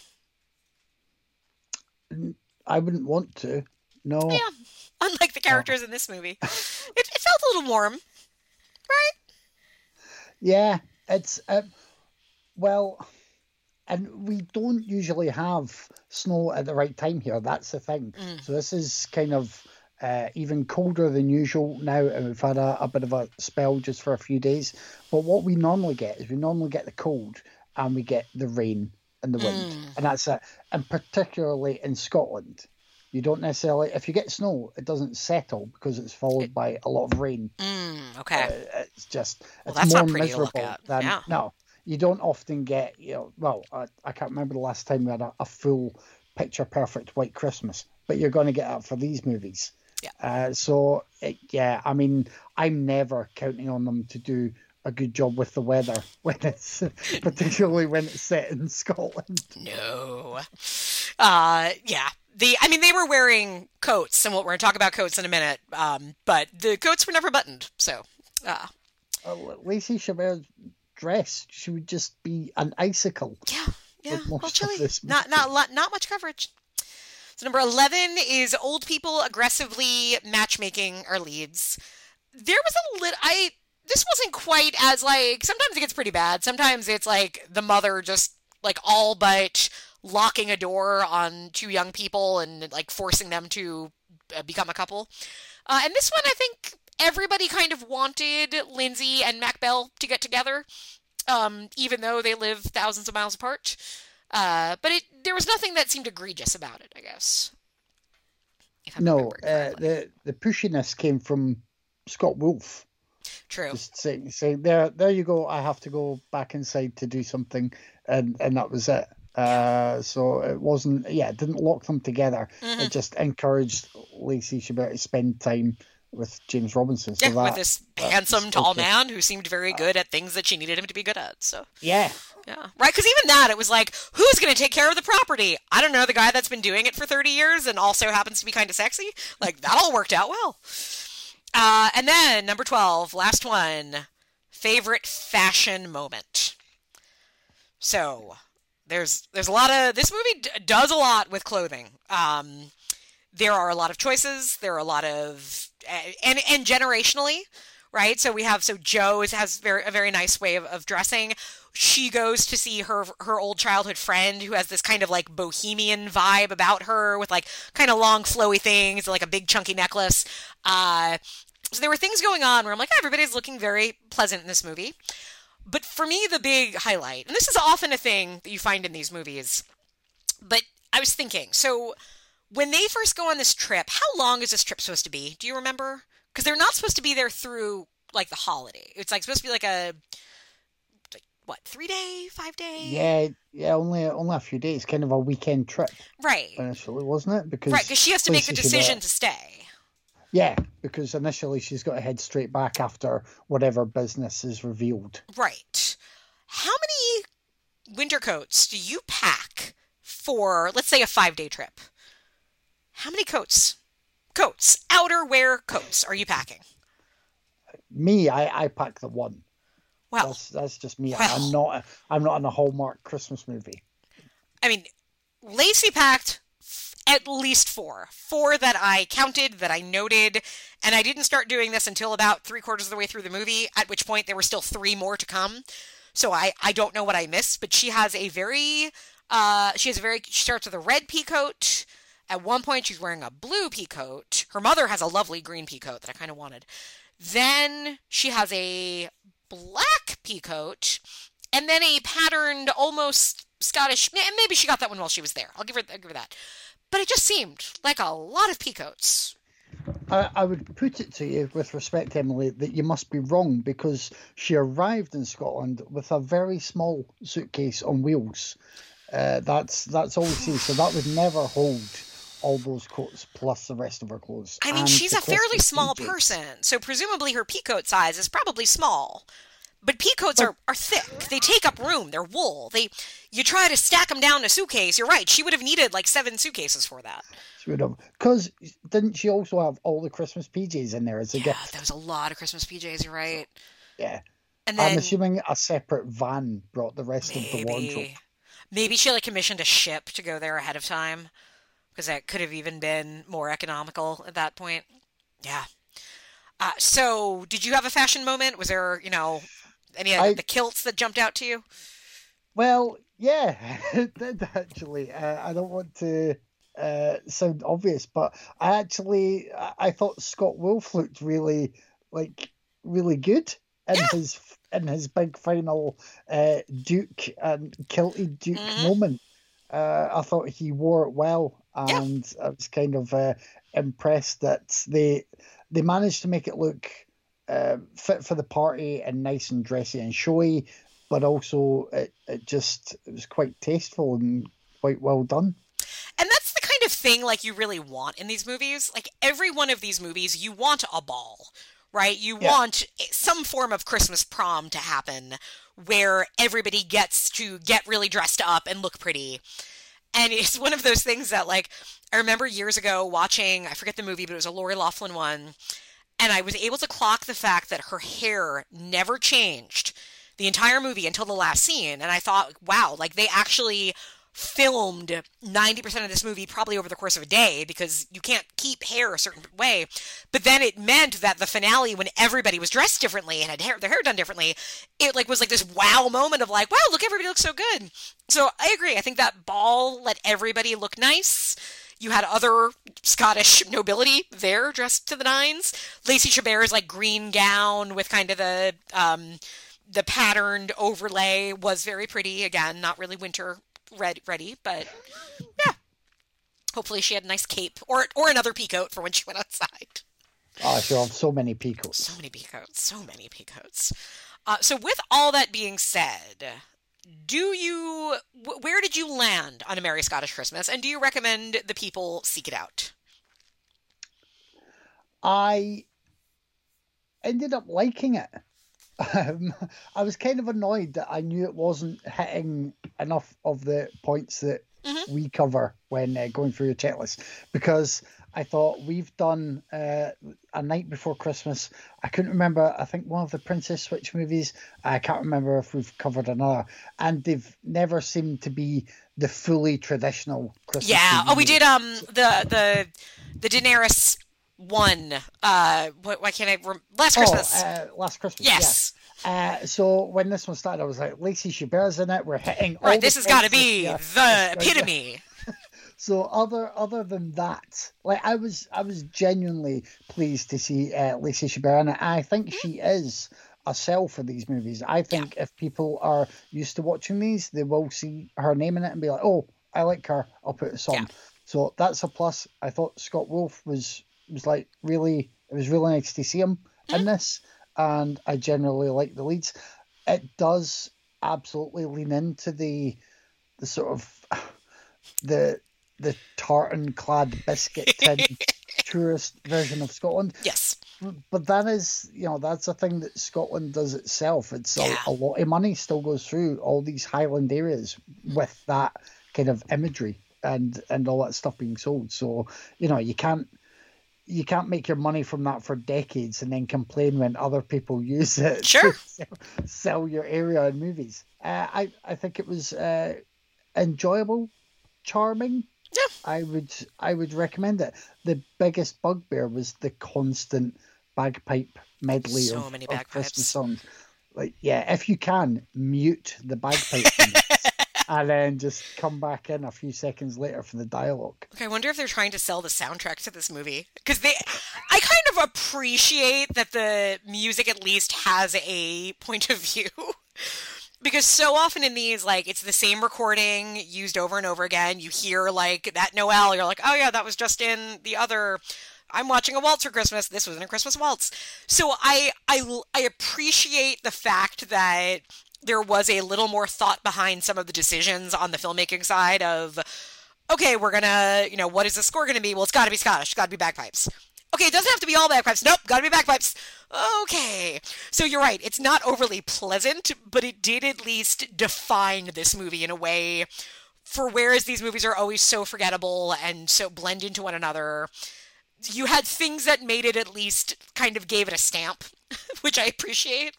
I wouldn't want to. No. Yeah. Unlike the characters in this movie. It, it felt a little warm. Right? Yeah, it's uh, well, and we don't usually have snow at the right time here. That's the thing. So this is kind of uh, even colder than usual now, and we've had a, a bit of a spell just for a few days. But what we normally get is we normally get the cold and we get the rain and the wind, and that's it. And particularly in Scotland. You don't necessarily, if you get snow, it doesn't settle because it's followed by a lot of rain. Mm, okay. Uh, it's just Well, it's more not pretty to look miserable than Yeah. no. You don't often get you know. Well, I, I can't remember the last time we had a, a full picture perfect white Christmas, but you're going to get that for these movies. Yeah. Uh, so it, yeah, I mean, I'm never counting on them to do a good job with the weather when it's particularly when it's set in Scotland. No. Uh, yeah. The, I mean, they were wearing coats, and we're going to talk about coats in a minute. Um, but the coats were never buttoned, so uh, Uh, Lacey Chabert's dress, she would just be an icicle. yeah, yeah. Well, chilly. Not not lot, not much coverage. So number eleven is old people aggressively matchmaking our leads. There was a little I this wasn't quite as like. Sometimes it gets pretty bad. Sometimes it's like the mother just like all but locking a door on two young people and like forcing them to uh, become a couple. Uh, and this one, I think everybody kind of wanted Lindsay and Mac Bell to get together. um, even though they live thousands of miles apart. Uh, but it there was nothing that seemed egregious about it, I guess. If I'm No, uh, the the pushiness came from Scott Wolf. True. Just saying, saying there, there you go. I have to go back inside to do something, and and that was it. Uh, so it wasn't, yeah, it didn't lock them together. Mm-hmm. It just encouraged Lacey Chabert to spend time with James Robinson. So Yeah, that, with this handsome, tall okay. man who seemed very good at things that she needed him to be good at. So Yeah, yeah, right. Because even that, it was like, who's going to take care of the property? I don't know. The guy that's been doing it for thirty years and also happens to be kind of sexy. Like that all worked out well. Uh, and then number twelve, last one, favorite fashion moment. So there's there's a lot of this movie d- does a lot with clothing. Um, there are a lot of choices. There are a lot of and and generationally, right? So we have so Joe has very a very nice way of, of dressing. She goes to see her her old childhood friend who has this kind of like bohemian vibe about her with like kind of long flowy things, like a big chunky necklace. Uh, so there were things going on where I'm like, "Oh, everybody's looking very pleasant in this movie. But for me, the big highlight, and this is often a thing that you find in these movies, but I was thinking, so when they first go on this trip, how long is this trip supposed to be? Do you remember? Because they're not supposed to be there through like the holiday. It's like supposed to be like a like what three day, five day? yeah, yeah. Only only a few days, kind of a weekend trip right, initially, wasn't it? Because right. Because she has to make the decision to stay. Yeah, because initially she's got to head straight back after whatever business is revealed. Right. How many winter coats do you pack for, let's say, a five day trip? How many coats? Coats, outerwear coats, are you packing? Me, I, I pack the one. Well, That's that's just me. Well. I'm not. I'm not in a Hallmark Christmas movie. I mean, Lacey packed at least four. Four that I counted, that I noted, and I didn't start doing this until about three quarters of the way through the movie, at which point there were still three more to come. So I, I don't know what I missed, but she has a very, uh, she has a very, she starts with a red pea coat. At one point, she's wearing a blue pea coat. Her mother has a lovely green pea coat that I kind of wanted. Then she has a black pea coat, and then a patterned, almost Scottish. Maybe she got that one while she was there. I'll give her, I'll give her that. But it just seemed like a lot of pea coats. I, I would put it to you, with respect, Emily, that you must be wrong because she arrived in Scotland with a very small suitcase on wheels. Uh, that's that's all we see. So that would never hold all those coats plus the rest of her clothes. I mean, and she's a fairly small person, so presumably her pea coat size is probably small. But pea coats are, are thick. They take up room. They're wool. They, you try to stack them down in a suitcase. You're right. She would have needed like seven suitcases for that. She would have because didn't she also have all the Christmas PJs in there as a Yeah, gift? there was a lot of Christmas PJs. You're right. Yeah. And then I'm assuming a separate van brought the rest of the wardrobe. maybe, maybe she like commissioned a ship to go there ahead of time because that could have even been more economical at that point. Yeah. Uh, so, did you have a fashion moment? Was there, you know, any of I- the kilts that jumped out to you? Well, yeah, it did actually. Uh, I don't want to uh, sound obvious, but I actually I- thought Scott Wolf looked really like really good in his in his big final uh, Duke and kilty Duke Mhm. moment. Uh, I thought he wore it well, Yeah. and I was kind of uh, impressed that they they managed to make it look uh, fit for the party and nice and dressy and showy, but also it, it just it was quite tasteful and quite well done. And that's the kind of thing like you really want in these movies. Like every one of these movies, you want a ball, right? You Yeah. want some form of Christmas prom to happen where everybody gets to get really dressed up and look pretty. And it's one of those things that like I remember years ago watching, I forget the movie, but it was a Lori Loughlin one, and I was able to clock the fact that her hair never changed the entire movie until the last scene and I thought, wow, like they actually filmed 90% of this movie probably over the course of a day because you can't keep hair a certain way. But then it meant that the finale when everybody was dressed differently and had hair, their hair done differently, it like was like this wow moment of like, wow, look everybody looks so good. So I agree. I think that ball let everybody look nice. You had other Scottish nobility there dressed to the nines. Lacey Chabert's like green gown with kind of the um the patterned overlay was very pretty. Again, not really winter red ready, but yeah. Hopefully, she had a nice cape or or another peacoat for when she went outside. Oh, she'll have so many peacoats. So many peacoats. So many peacoats. Uh, so, with all that being said, do you where did you land on a Merry Scottish Christmas, and do you recommend the people seek it out? I ended up liking it. Um, I was kind of annoyed that I knew it wasn't hitting enough of the points that Mhm. we cover when uh, going through your checklist because I thought we've done uh, a night before Christmas. I couldn't remember. I think one of the Princess Switch movies. I can't remember if we've covered another, and they've never seemed to be the fully traditional Christmas. Yeah. movie Oh, we did um the the the Daenerys one. Uh, what, why can't I? Rem- Last Christmas. Oh, uh, last Christmas. yes. Yeah. Uh, so when this one started, I was like, Lacey Chabert's in it. We're hitting. all Right. This has got to be this the epitome. So other other than that, like I was I was genuinely pleased to see uh, Lacey Chabert it. I think she is a sell for these movies. I think if people are used to watching these, they will see her name in it and be like, "Oh, I like her. I'll put this on." Yeah. So that's a plus. I thought Scott Wolf was was like really. It was really nice to see him in this, and I generally like the leads. It does absolutely lean into the the sort of the the tartan clad biscuit tin tourist version of Scotland. Yes. But that is, you know, that's a thing that Scotland does itself. It's Yeah. a, a lot of money still goes through all these Highland areas with that kind of imagery and and all that stuff being sold. So you know, you can't you can't make your money from that for decades and then complain when other people use it Sure. sell, sell your area in movies. Uh, I I think it was uh, enjoyable, charming. Yeah. I would I would recommend it. The biggest bugbear was the constant bagpipe medley So of, many of. Christmas songs. Like yeah, if you can mute the bagpipe and then just come back in a few seconds later for the dialogue. Okay, I wonder if they're trying to sell the soundtrack to this movie because they. I kind of appreciate that the music at least has a point of view. Because so often in these, like, it's the same recording used over and over again. You hear, like, that Noel, you're like, oh, yeah, that was just in the other. I'm watching a waltz for Christmas. This was in a Christmas waltz. So I, I, I appreciate the fact that there was a little more thought behind some of the decisions on the filmmaking side of, okay, we're gonna, you know, what is the score gonna be? Well, it's gotta be Scottish, it's gotta be bagpipes. Okay, it doesn't have to be all bagpipes. Nope, gotta be bagpipes. Okay. So you're right, it's not overly pleasant, but it did at least define this movie in a way for whereas these movies are always so forgettable and so blend into one another, you had things that made it at least kind of gave it a stamp, which I appreciate.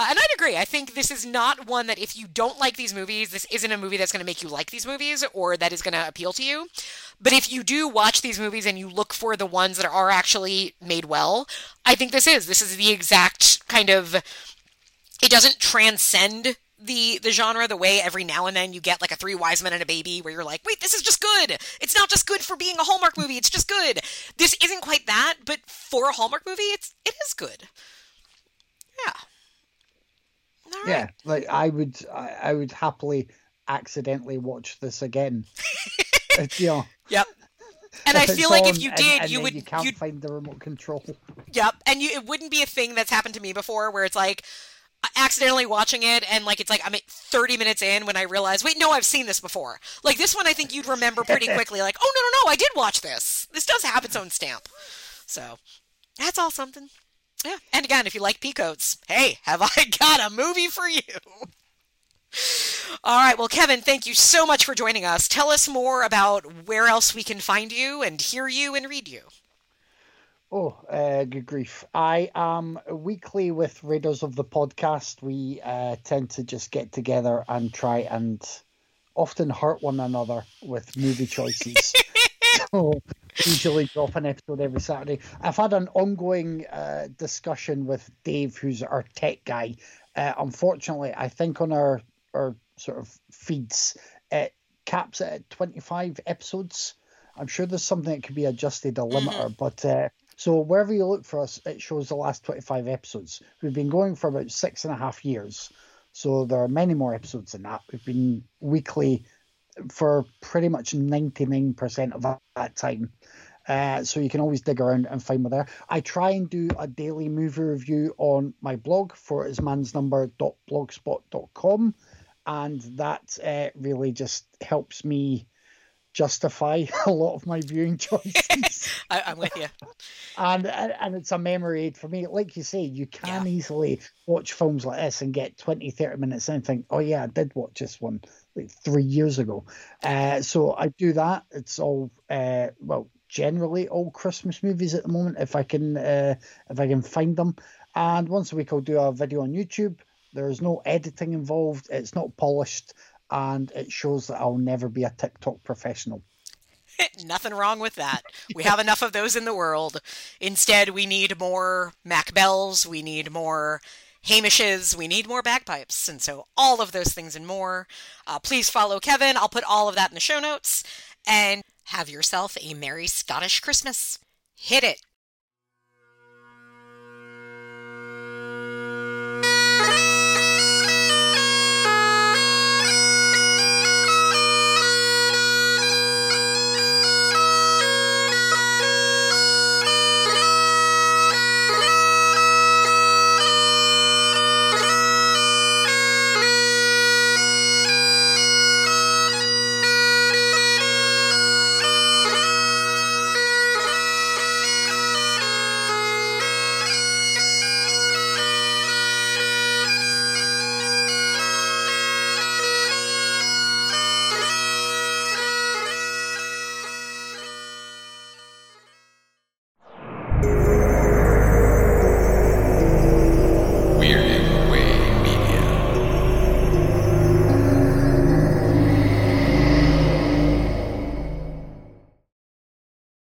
Uh, and I'd agree. I think this is not one that if you don't like these movies, this isn't a movie that's going to make you like these movies or that is going to appeal to you. But if you do watch these movies and you look for the ones that are actually made well, I think this is. This is the exact kind of. It doesn't transcend the the genre the way every now and then you get like a Three Wise Men and a Baby where you're like, wait, this is just good. It's not just good for being a Hallmark movie. It's just good. This isn't quite that, but for a Hallmark movie, it's it is good. Yeah. Right. Yeah, like I would, I, I would happily accidentally watch this again. You know, Yep. And I feel like if you did, and you would you can't you'd find the remote control. Yep, and you, it wouldn't be a thing that's happened to me before, where it's like accidentally watching it, and like it's like I'm at 30 minutes in when I realize, wait, no, I've seen this before. Like this one, I think you'd remember pretty quickly. Like, oh no, no, no, I did watch this. This does have its own stamp. So that's all something. Yeah, and again, if you like peacoats, hey, have I got a movie for you? All right, well, Kevin, thank you so much for joining us. Tell us more about where else we can find you and hear you and read you. Oh, uh, good grief. I am weekly with Raiders of the Podcast. We uh, tend to just get together and try and often hurt one another with movie choices. so usually drop an episode every Saturday. I've had an ongoing uh, discussion with Dave, who's our tech guy. Uh, unfortunately, I think on our, our sort of feeds, it caps it at 25 episodes. I'm sure there's something that could be adjusted a limiter, but uh, So wherever you look for us, it shows the last 25 episodes. We've been going for about six and a half years. So there are many more episodes than that. We've been weekly for pretty much 99% of that time. Uh, so you can always dig around and find me there. I try and do a daily movie review on my blog for ismansnumber.blogspot.com, and that uh, really just helps me justify a lot of my viewing choices. I, am with you. and and it's a memory aid for me. Like you say, you can yeah. easily watch films like this and get 20, 30 minutes and think, oh yeah, I did watch this one three years ago. Uh, so I do that. It's all uh, well generally all Christmas movies at the moment if I can uh, if I can find them. And once a week I'll do a video on YouTube. There's no editing involved. It's not polished, and it shows that I'll never be a TikTok professional. Nothing wrong with that. We have enough of those in the world. Instead, we need more Mac Bells. We need more Hamishes. We need more bagpipes. And so, all of those things and more. Uh, please follow Kevin. I'll put all of that in the show notes. And have yourself a Merry Scottish Christmas. Hit it.